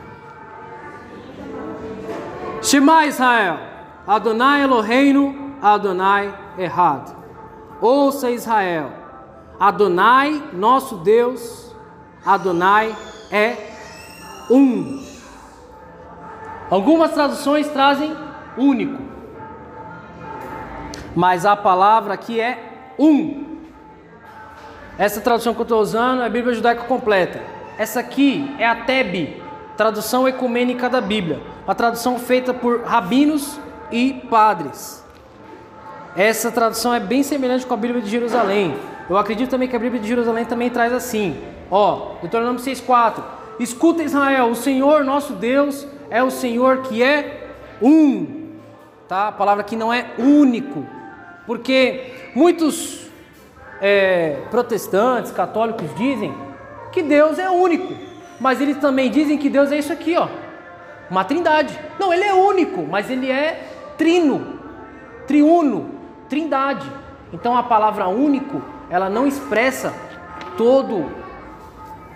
Speaker 1: Shema Israel, Adonai Eloheinu, Adonai errado. Ouça Israel, Adonai, nosso Deus, Adonai é um. Algumas traduções trazem único, mas a palavra aqui é um. Essa tradução que eu estou usando é a Bíblia Judaica Completa. Essa aqui é a TEB, tradução ecumênica da Bíblia, uma tradução feita por rabinos e padres. Essa tradução é bem semelhante com a Bíblia de Jerusalém. Eu acredito também que a Bíblia de Jerusalém também traz assim. Ó, Deuteronômio 6,4. Escuta Israel, o Senhor nosso Deus é o Senhor que é um. Tá? A palavra aqui não é único. Porque muitos é, protestantes, católicos dizem que Deus é único, mas eles também dizem que Deus é isso aqui, ó, uma trindade. Não, ele é único, mas ele é trino, triuno, trindade. Então a palavra único, ela não expressa todo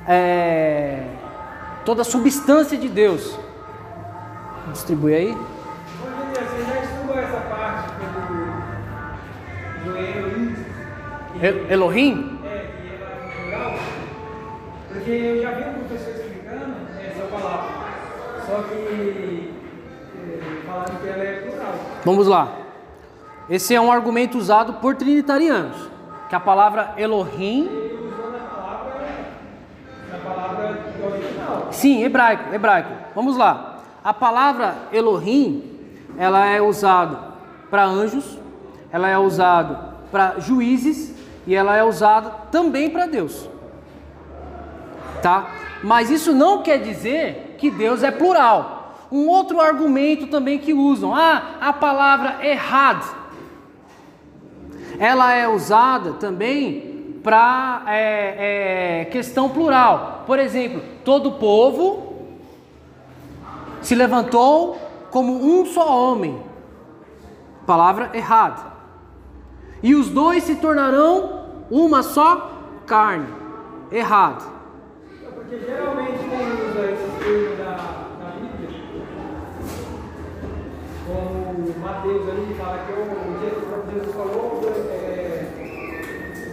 Speaker 1: é, toda a substância de Deus. Distribui aí.
Speaker 2: Elohim? É, que é plural. Porque eu já vi um professor explicando essa palavra. Só que eh, falaram que ela é plural.
Speaker 1: Vamos lá. Esse é um argumento usado por trinitarianos, que a palavra Elohim,
Speaker 2: Ele usou na palavra, na palavra original.
Speaker 1: sim, hebraico, hebraico. Vamos lá. A palavra Elohim, ela é usada para anjos, ela é usada para juízes e ela é usada também para Deus. Tá? Mas isso não quer dizer que Deus é plural. Um outro argumento também que usam, ah, a palavra errad, ela é usada também para é, é, questão plural. Por exemplo, todo povo se levantou como um só homem. Palavra errada. E os dois se tornarão uma só carne. Errado.
Speaker 2: Porque geralmente quem usa esse termo da, da Bíblia, como Mateus ali fala que o Jesus, o próprio Jesus falou, é,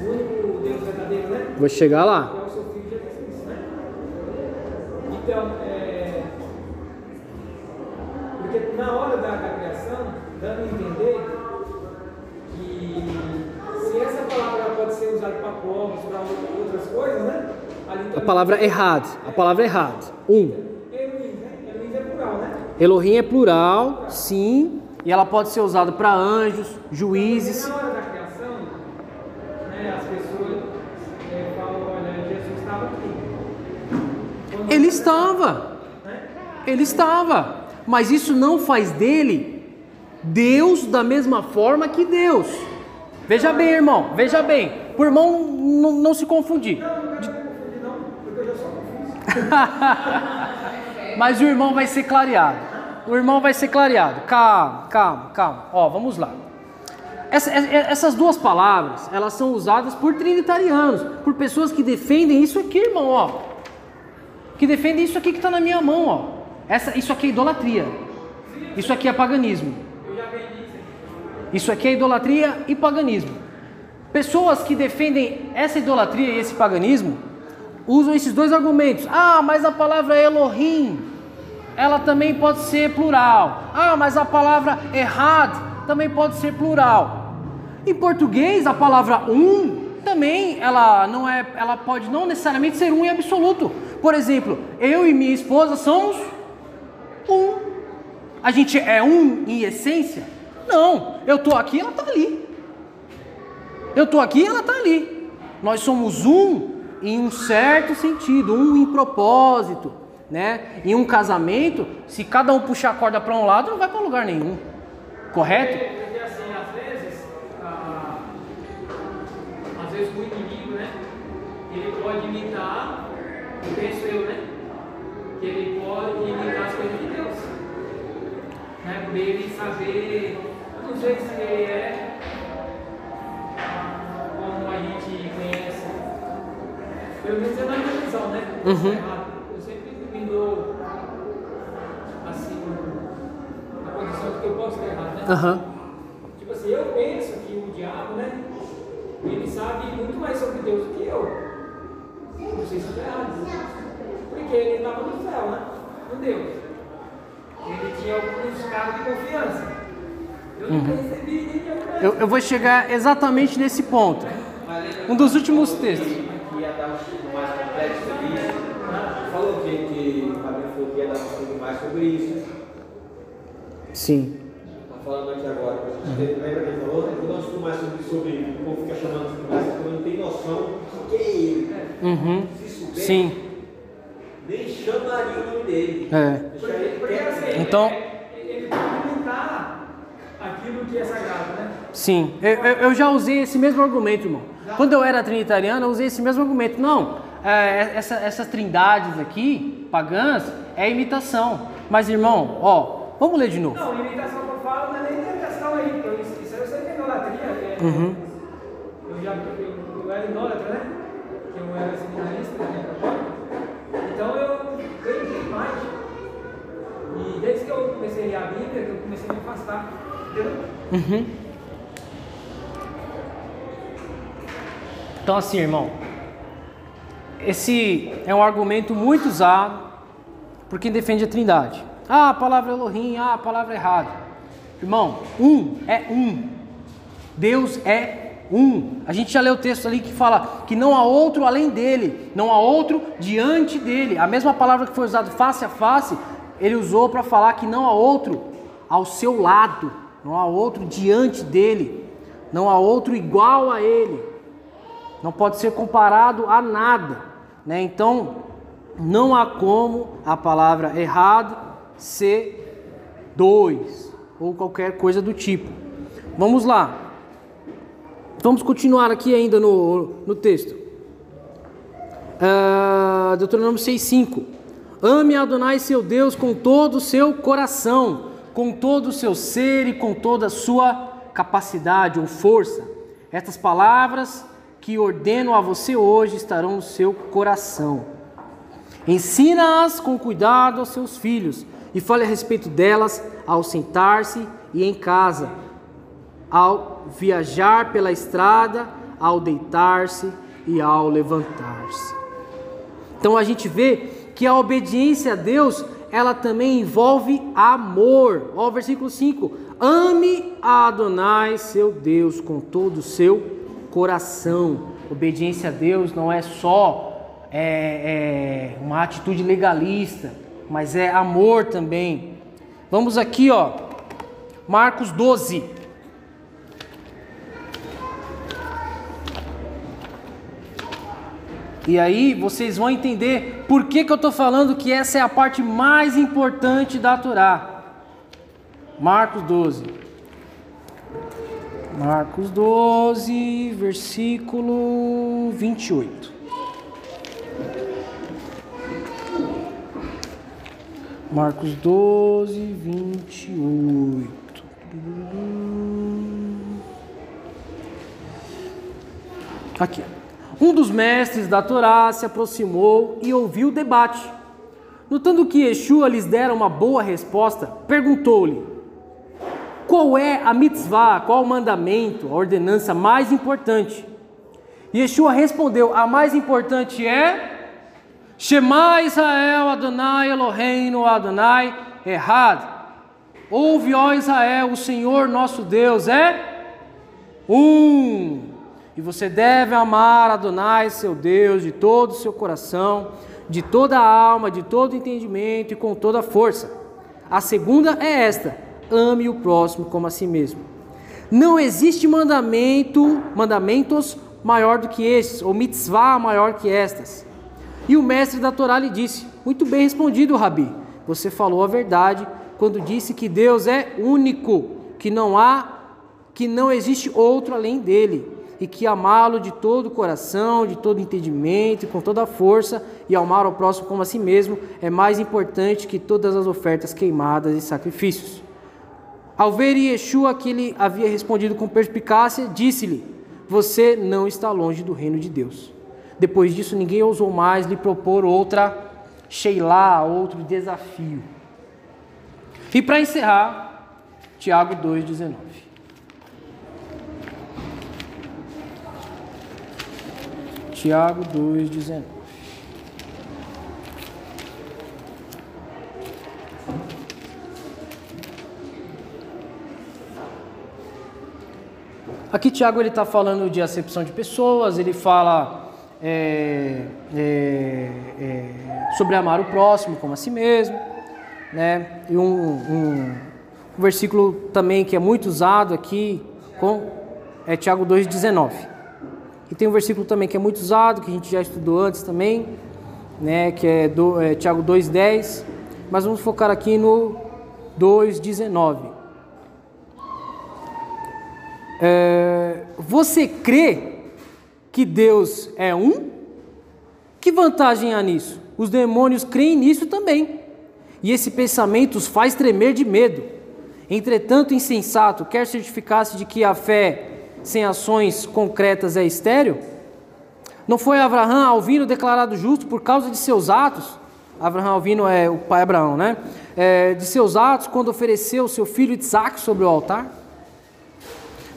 Speaker 2: o único Deus verdadeiro, né?
Speaker 1: Vou chegar lá.
Speaker 2: É o seu filho Jesus Cristo, né? Então, é, porque na hora da, ser usada para povos, para outras coisas, né?
Speaker 1: A palavra errado. A palavra errado. Um.
Speaker 2: Elohim, né? Elohim é plural, né?
Speaker 1: Elohim é plural, sim. E ela pode ser usada para anjos, juízes.
Speaker 2: Na hora da criação, né, as pessoas é, falam, olha, Jesus estava aqui. Quando
Speaker 1: Ele estava.
Speaker 2: Né?
Speaker 1: Ele estava. Mas isso não faz dele Deus da mesma forma que Deus. Veja bem, irmão, veja bem. Por irmão não, se confundir.
Speaker 2: Não, não quero confundir não, porque eu já sou confuso.
Speaker 1: Mas o irmão vai ser clareado. O irmão vai ser clareado. Calma, calma, calma. Ó, vamos lá. Essa- essa- essas duas palavras, elas são usadas por trinitarianos, por pessoas que defendem isso aqui, irmão, ó. Que defendem isso aqui que está na minha mão, ó. Essa, isso aqui é idolatria. Isso aqui é paganismo.
Speaker 2: Isso aqui
Speaker 1: é idolatria e paganismo. Pessoas que defendem essa idolatria e esse paganismo usam esses dois argumentos. Ah, mas a palavra Elohim, ela também pode ser plural. Ah, mas a palavra errad também pode ser plural. Em português, a palavra um também ela não é, ela pode não necessariamente ser um em absoluto. Por exemplo, eu e minha esposa somos um. A gente é um em essência? Não. Eu estou aqui, ela está ali. Eu estou aqui, ela está ali. Nós somos um em um certo sentido, um em propósito, né? Em um casamento, se cada um puxar a corda para um lado, não vai para lugar nenhum. Correto?
Speaker 2: Porque assim, às vezes, ah, às vezes o inimigo, né? Ele pode imitar, penso eu, né? Que ele pode imitar as coisas de Deus. Né? Por ele saber, não sei se é Pelo menos é na minha visão, né?
Speaker 1: Uhum.
Speaker 2: Errado. Eu sempre me dou assim, na condição de que eu posso estar errado, né?
Speaker 1: Aham.
Speaker 2: Tipo assim, eu penso que o diabo, né? Ele sabe muito mais sobre Deus do que eu. Não sei se eu estou errado. Porque ele estava no céu, né? Com Deus. Ele tinha alguns cargos de confiança. Eu nunca recebi nenhum.
Speaker 1: Eu, eu vou chegar exatamente nesse ponto. Um dos últimos textos.
Speaker 5: Que ia dar um estudo mais complexo sobre isso. Falou que, que o Fabinho falou que ia dar um estudo mais sobre isso.
Speaker 1: Sim.
Speaker 5: Tá falando aqui agora. ter- Lembra que ele falou? Eu vou dar um estudo mais sobre, sobre o povo fica chamando de conversa porque não tem noção do que é ele. né?
Speaker 1: Uhum.
Speaker 5: Se souber,
Speaker 1: Sim.
Speaker 5: nem chamaria o nome dele.
Speaker 1: É.
Speaker 5: Ele
Speaker 2: Porque
Speaker 5: quieto.
Speaker 2: assim,
Speaker 1: Então-
Speaker 2: é- ele pode imitar aquilo que é sagrado, né?
Speaker 1: Sim, eu, eu- eu já usei esse mesmo argumento, irmão. Quando eu era trinitariano, eu usei esse mesmo argumento. Não, é, essa- essas trindades aqui, pagãs, é imitação. Mas, irmão, ó, vamos ler de novo.
Speaker 2: Não, imitação que eu falo não é nem imitação aí, porque isso, eu sei que é idolatria. É,
Speaker 1: Uhum.
Speaker 2: Eu já eu, era idólatra, né? Que eu era seminarista, né? Então eu ganhei mais. E desde que eu comecei a ler a Bíblia, que eu comecei a me afastar. Entendeu?
Speaker 1: Uhum. Então, assim, irmão, esse é um argumento muito usado por quem defende a trindade. Ah, a palavra Elohim, ah, a palavra errada. Irmão, um é um. Deus é um. A gente já leu o texto ali que fala que não há outro além dele, não há outro diante dele. A mesma palavra que foi usada face a face, ele usou para falar que não há outro ao seu lado, não há outro diante dele, não há outro igual a ele. Não pode ser comparado a nada, né? Então, não há como a palavra errado ser dois ou qualquer coisa do tipo. Vamos lá. Vamos continuar aqui ainda no, no texto. Ah, Deuteronômio 6,5. Ame Adonai seu Deus com todo o seu coração, com todo o seu ser e com toda a sua capacidade ou força. Estas palavras que ordeno a você hoje estarão no seu coração. Ensina-as com cuidado aos seus filhos e fale a respeito delas ao sentar-se e em casa, ao viajar pela estrada, ao deitar-se e ao levantar-se. Então a gente vê que a obediência a Deus, ela também envolve amor. Ó, versículo 5: Ame a Adonai, seu Deus, com todo o seu coração. Obediência a Deus não é só é, é, uma atitude legalista, mas é amor também. Vamos aqui, ó, Marcos 12. E aí vocês vão entender por que, que eu estou falando que essa é a parte mais importante da Torá. Marcos 12. Marcos 12, versículo 28. Marcos 12, 28. Aqui. Um dos mestres da Torá se aproximou e ouviu o debate. Notando que Yeshua lhes dera uma boa resposta, perguntou-lhe: Qual é a mitzvah, qual o mandamento, a ordenança mais importante? Yeshua respondeu: A mais importante é Shema Israel Adonai Eloheinu Adonai Errad. Ouve, ó Israel, o Senhor nosso Deus é um. E você deve amar Adonai, seu Deus, de todo o seu coração, de toda a alma, de todo o entendimento e com toda a força. A segunda é esta: ame o próximo como a si mesmo. Não existe mandamento, mandamentos maior do que estes, ou mitzvah maior que estas. E o mestre da Torá lhe disse: Muito bem respondido, Rabi. Você falou a verdade quando disse que Deus é único, que não há, que não existe outro além dele, e que amá-lo de todo o coração, de todo entendimento com toda a força, e amar ao próximo como a si mesmo, é mais importante que todas as ofertas queimadas e sacrifícios. Ao ver Yeshua que ele havia respondido com perspicácia, disse-lhe: Você não está longe do reino de Deus. Depois disso, ninguém ousou mais lhe propor outra Sheilá, outro desafio. E para encerrar, Tiago 2,19. Tiago 2,19. Aqui Tiago ele está falando de acepção de pessoas, ele fala é, é, é, sobre amar o próximo como a si mesmo, né? E um, um, um versículo também que é muito usado aqui com, é Tiago 2,19. E tem um versículo também que é muito usado, que a gente já estudou antes também, né? Que é, do, é Tiago 2,10. Mas vamos focar aqui no 2,19. É, você crê que Deus é um? Que vantagem há nisso? Os demônios creem nisso também. E esse pensamento os faz tremer de medo. Entretanto, insensato, quer certificar-se de que a fé sem ações concretas é estéril? Não foi Abraão Alvino declarado justo por causa de seus atos? Abraão Alvino é o pai Abraão, né? É, de seus atos quando ofereceu seu filho Isaac sobre o altar?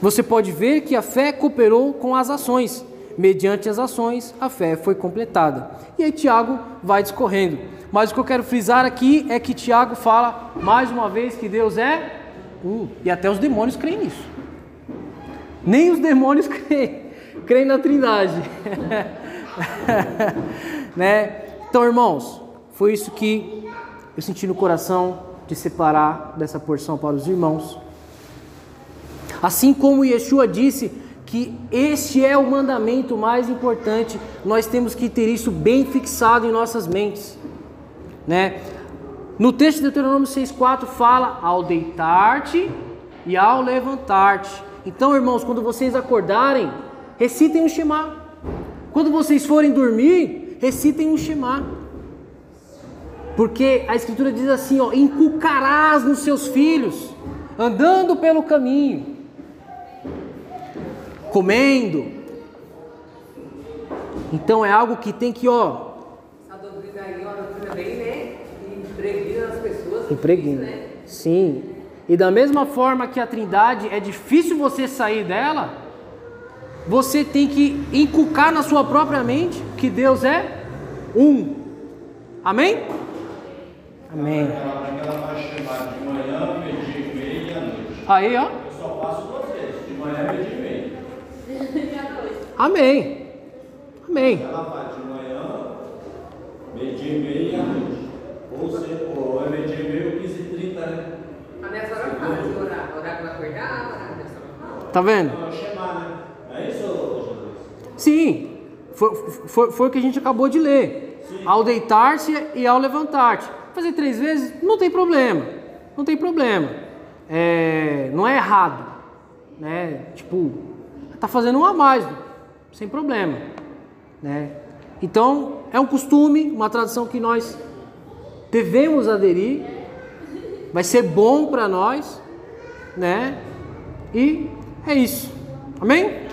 Speaker 1: Você pode ver que a fé cooperou com as ações. Mediante as ações, a fé foi completada. E aí Tiago vai discorrendo. Mas o que eu quero frisar aqui é que Tiago fala mais uma vez que Deus é um. E até os demônios creem nisso. Nem os demônios creem, creem na Trindade. né? Então, irmãos, foi isso que eu senti no coração de separar dessa porção para os irmãos. Assim como Yeshua disse que este é o mandamento mais importante, nós temos que ter isso bem fixado em nossas mentes, né? No texto de Deuteronômio 6,4 fala ao deitar-te e ao levantar-te. Então, irmãos, quando vocês acordarem, recitem o Shema. Quando vocês forem dormir, recitem o Shema. Porque a Escritura diz assim: ó, inculcarás nos seus filhos, andando pelo caminho, comendo. Então é algo que tem que, ó,
Speaker 4: Essa doutrina aí é uma doutrina bem, né? Impregna nas pessoas.
Speaker 1: impregna.
Speaker 4: Né?
Speaker 1: Sim. E da mesma forma que a Trindade é difícil você sair dela, você tem que inculcar na sua própria mente que Deus é um. Amém? Amém.
Speaker 3: Ela, ela vai chamar de manhã, meio-dia meia à noite.
Speaker 1: Aí, ó.
Speaker 3: Eu só faço duas vezes, de manhã, meio-dia e meia.
Speaker 1: Amém. Amém.
Speaker 3: Ela vai de manhã, meio-dia e meia e à noite. Ou seja, ou é meio-dia e meia ou 15 e 30, né?
Speaker 4: A nessa hora fala de orar. Orar para acordar, orar hora fala.
Speaker 1: Tá vendo?
Speaker 3: É né? É isso, Jesus?
Speaker 1: Sim. Foi, foi, foi o que a gente acabou de ler. Ao deitar-se e ao levantar-te. Fazer três vezes não tem problema. Não tem problema. É, não é errado. Né? Tipo, tá fazendo um a mais, sem problema. Né? Então, é um costume, uma tradição que nós devemos aderir. Vai ser bom para nós, né? E é isso. Amém?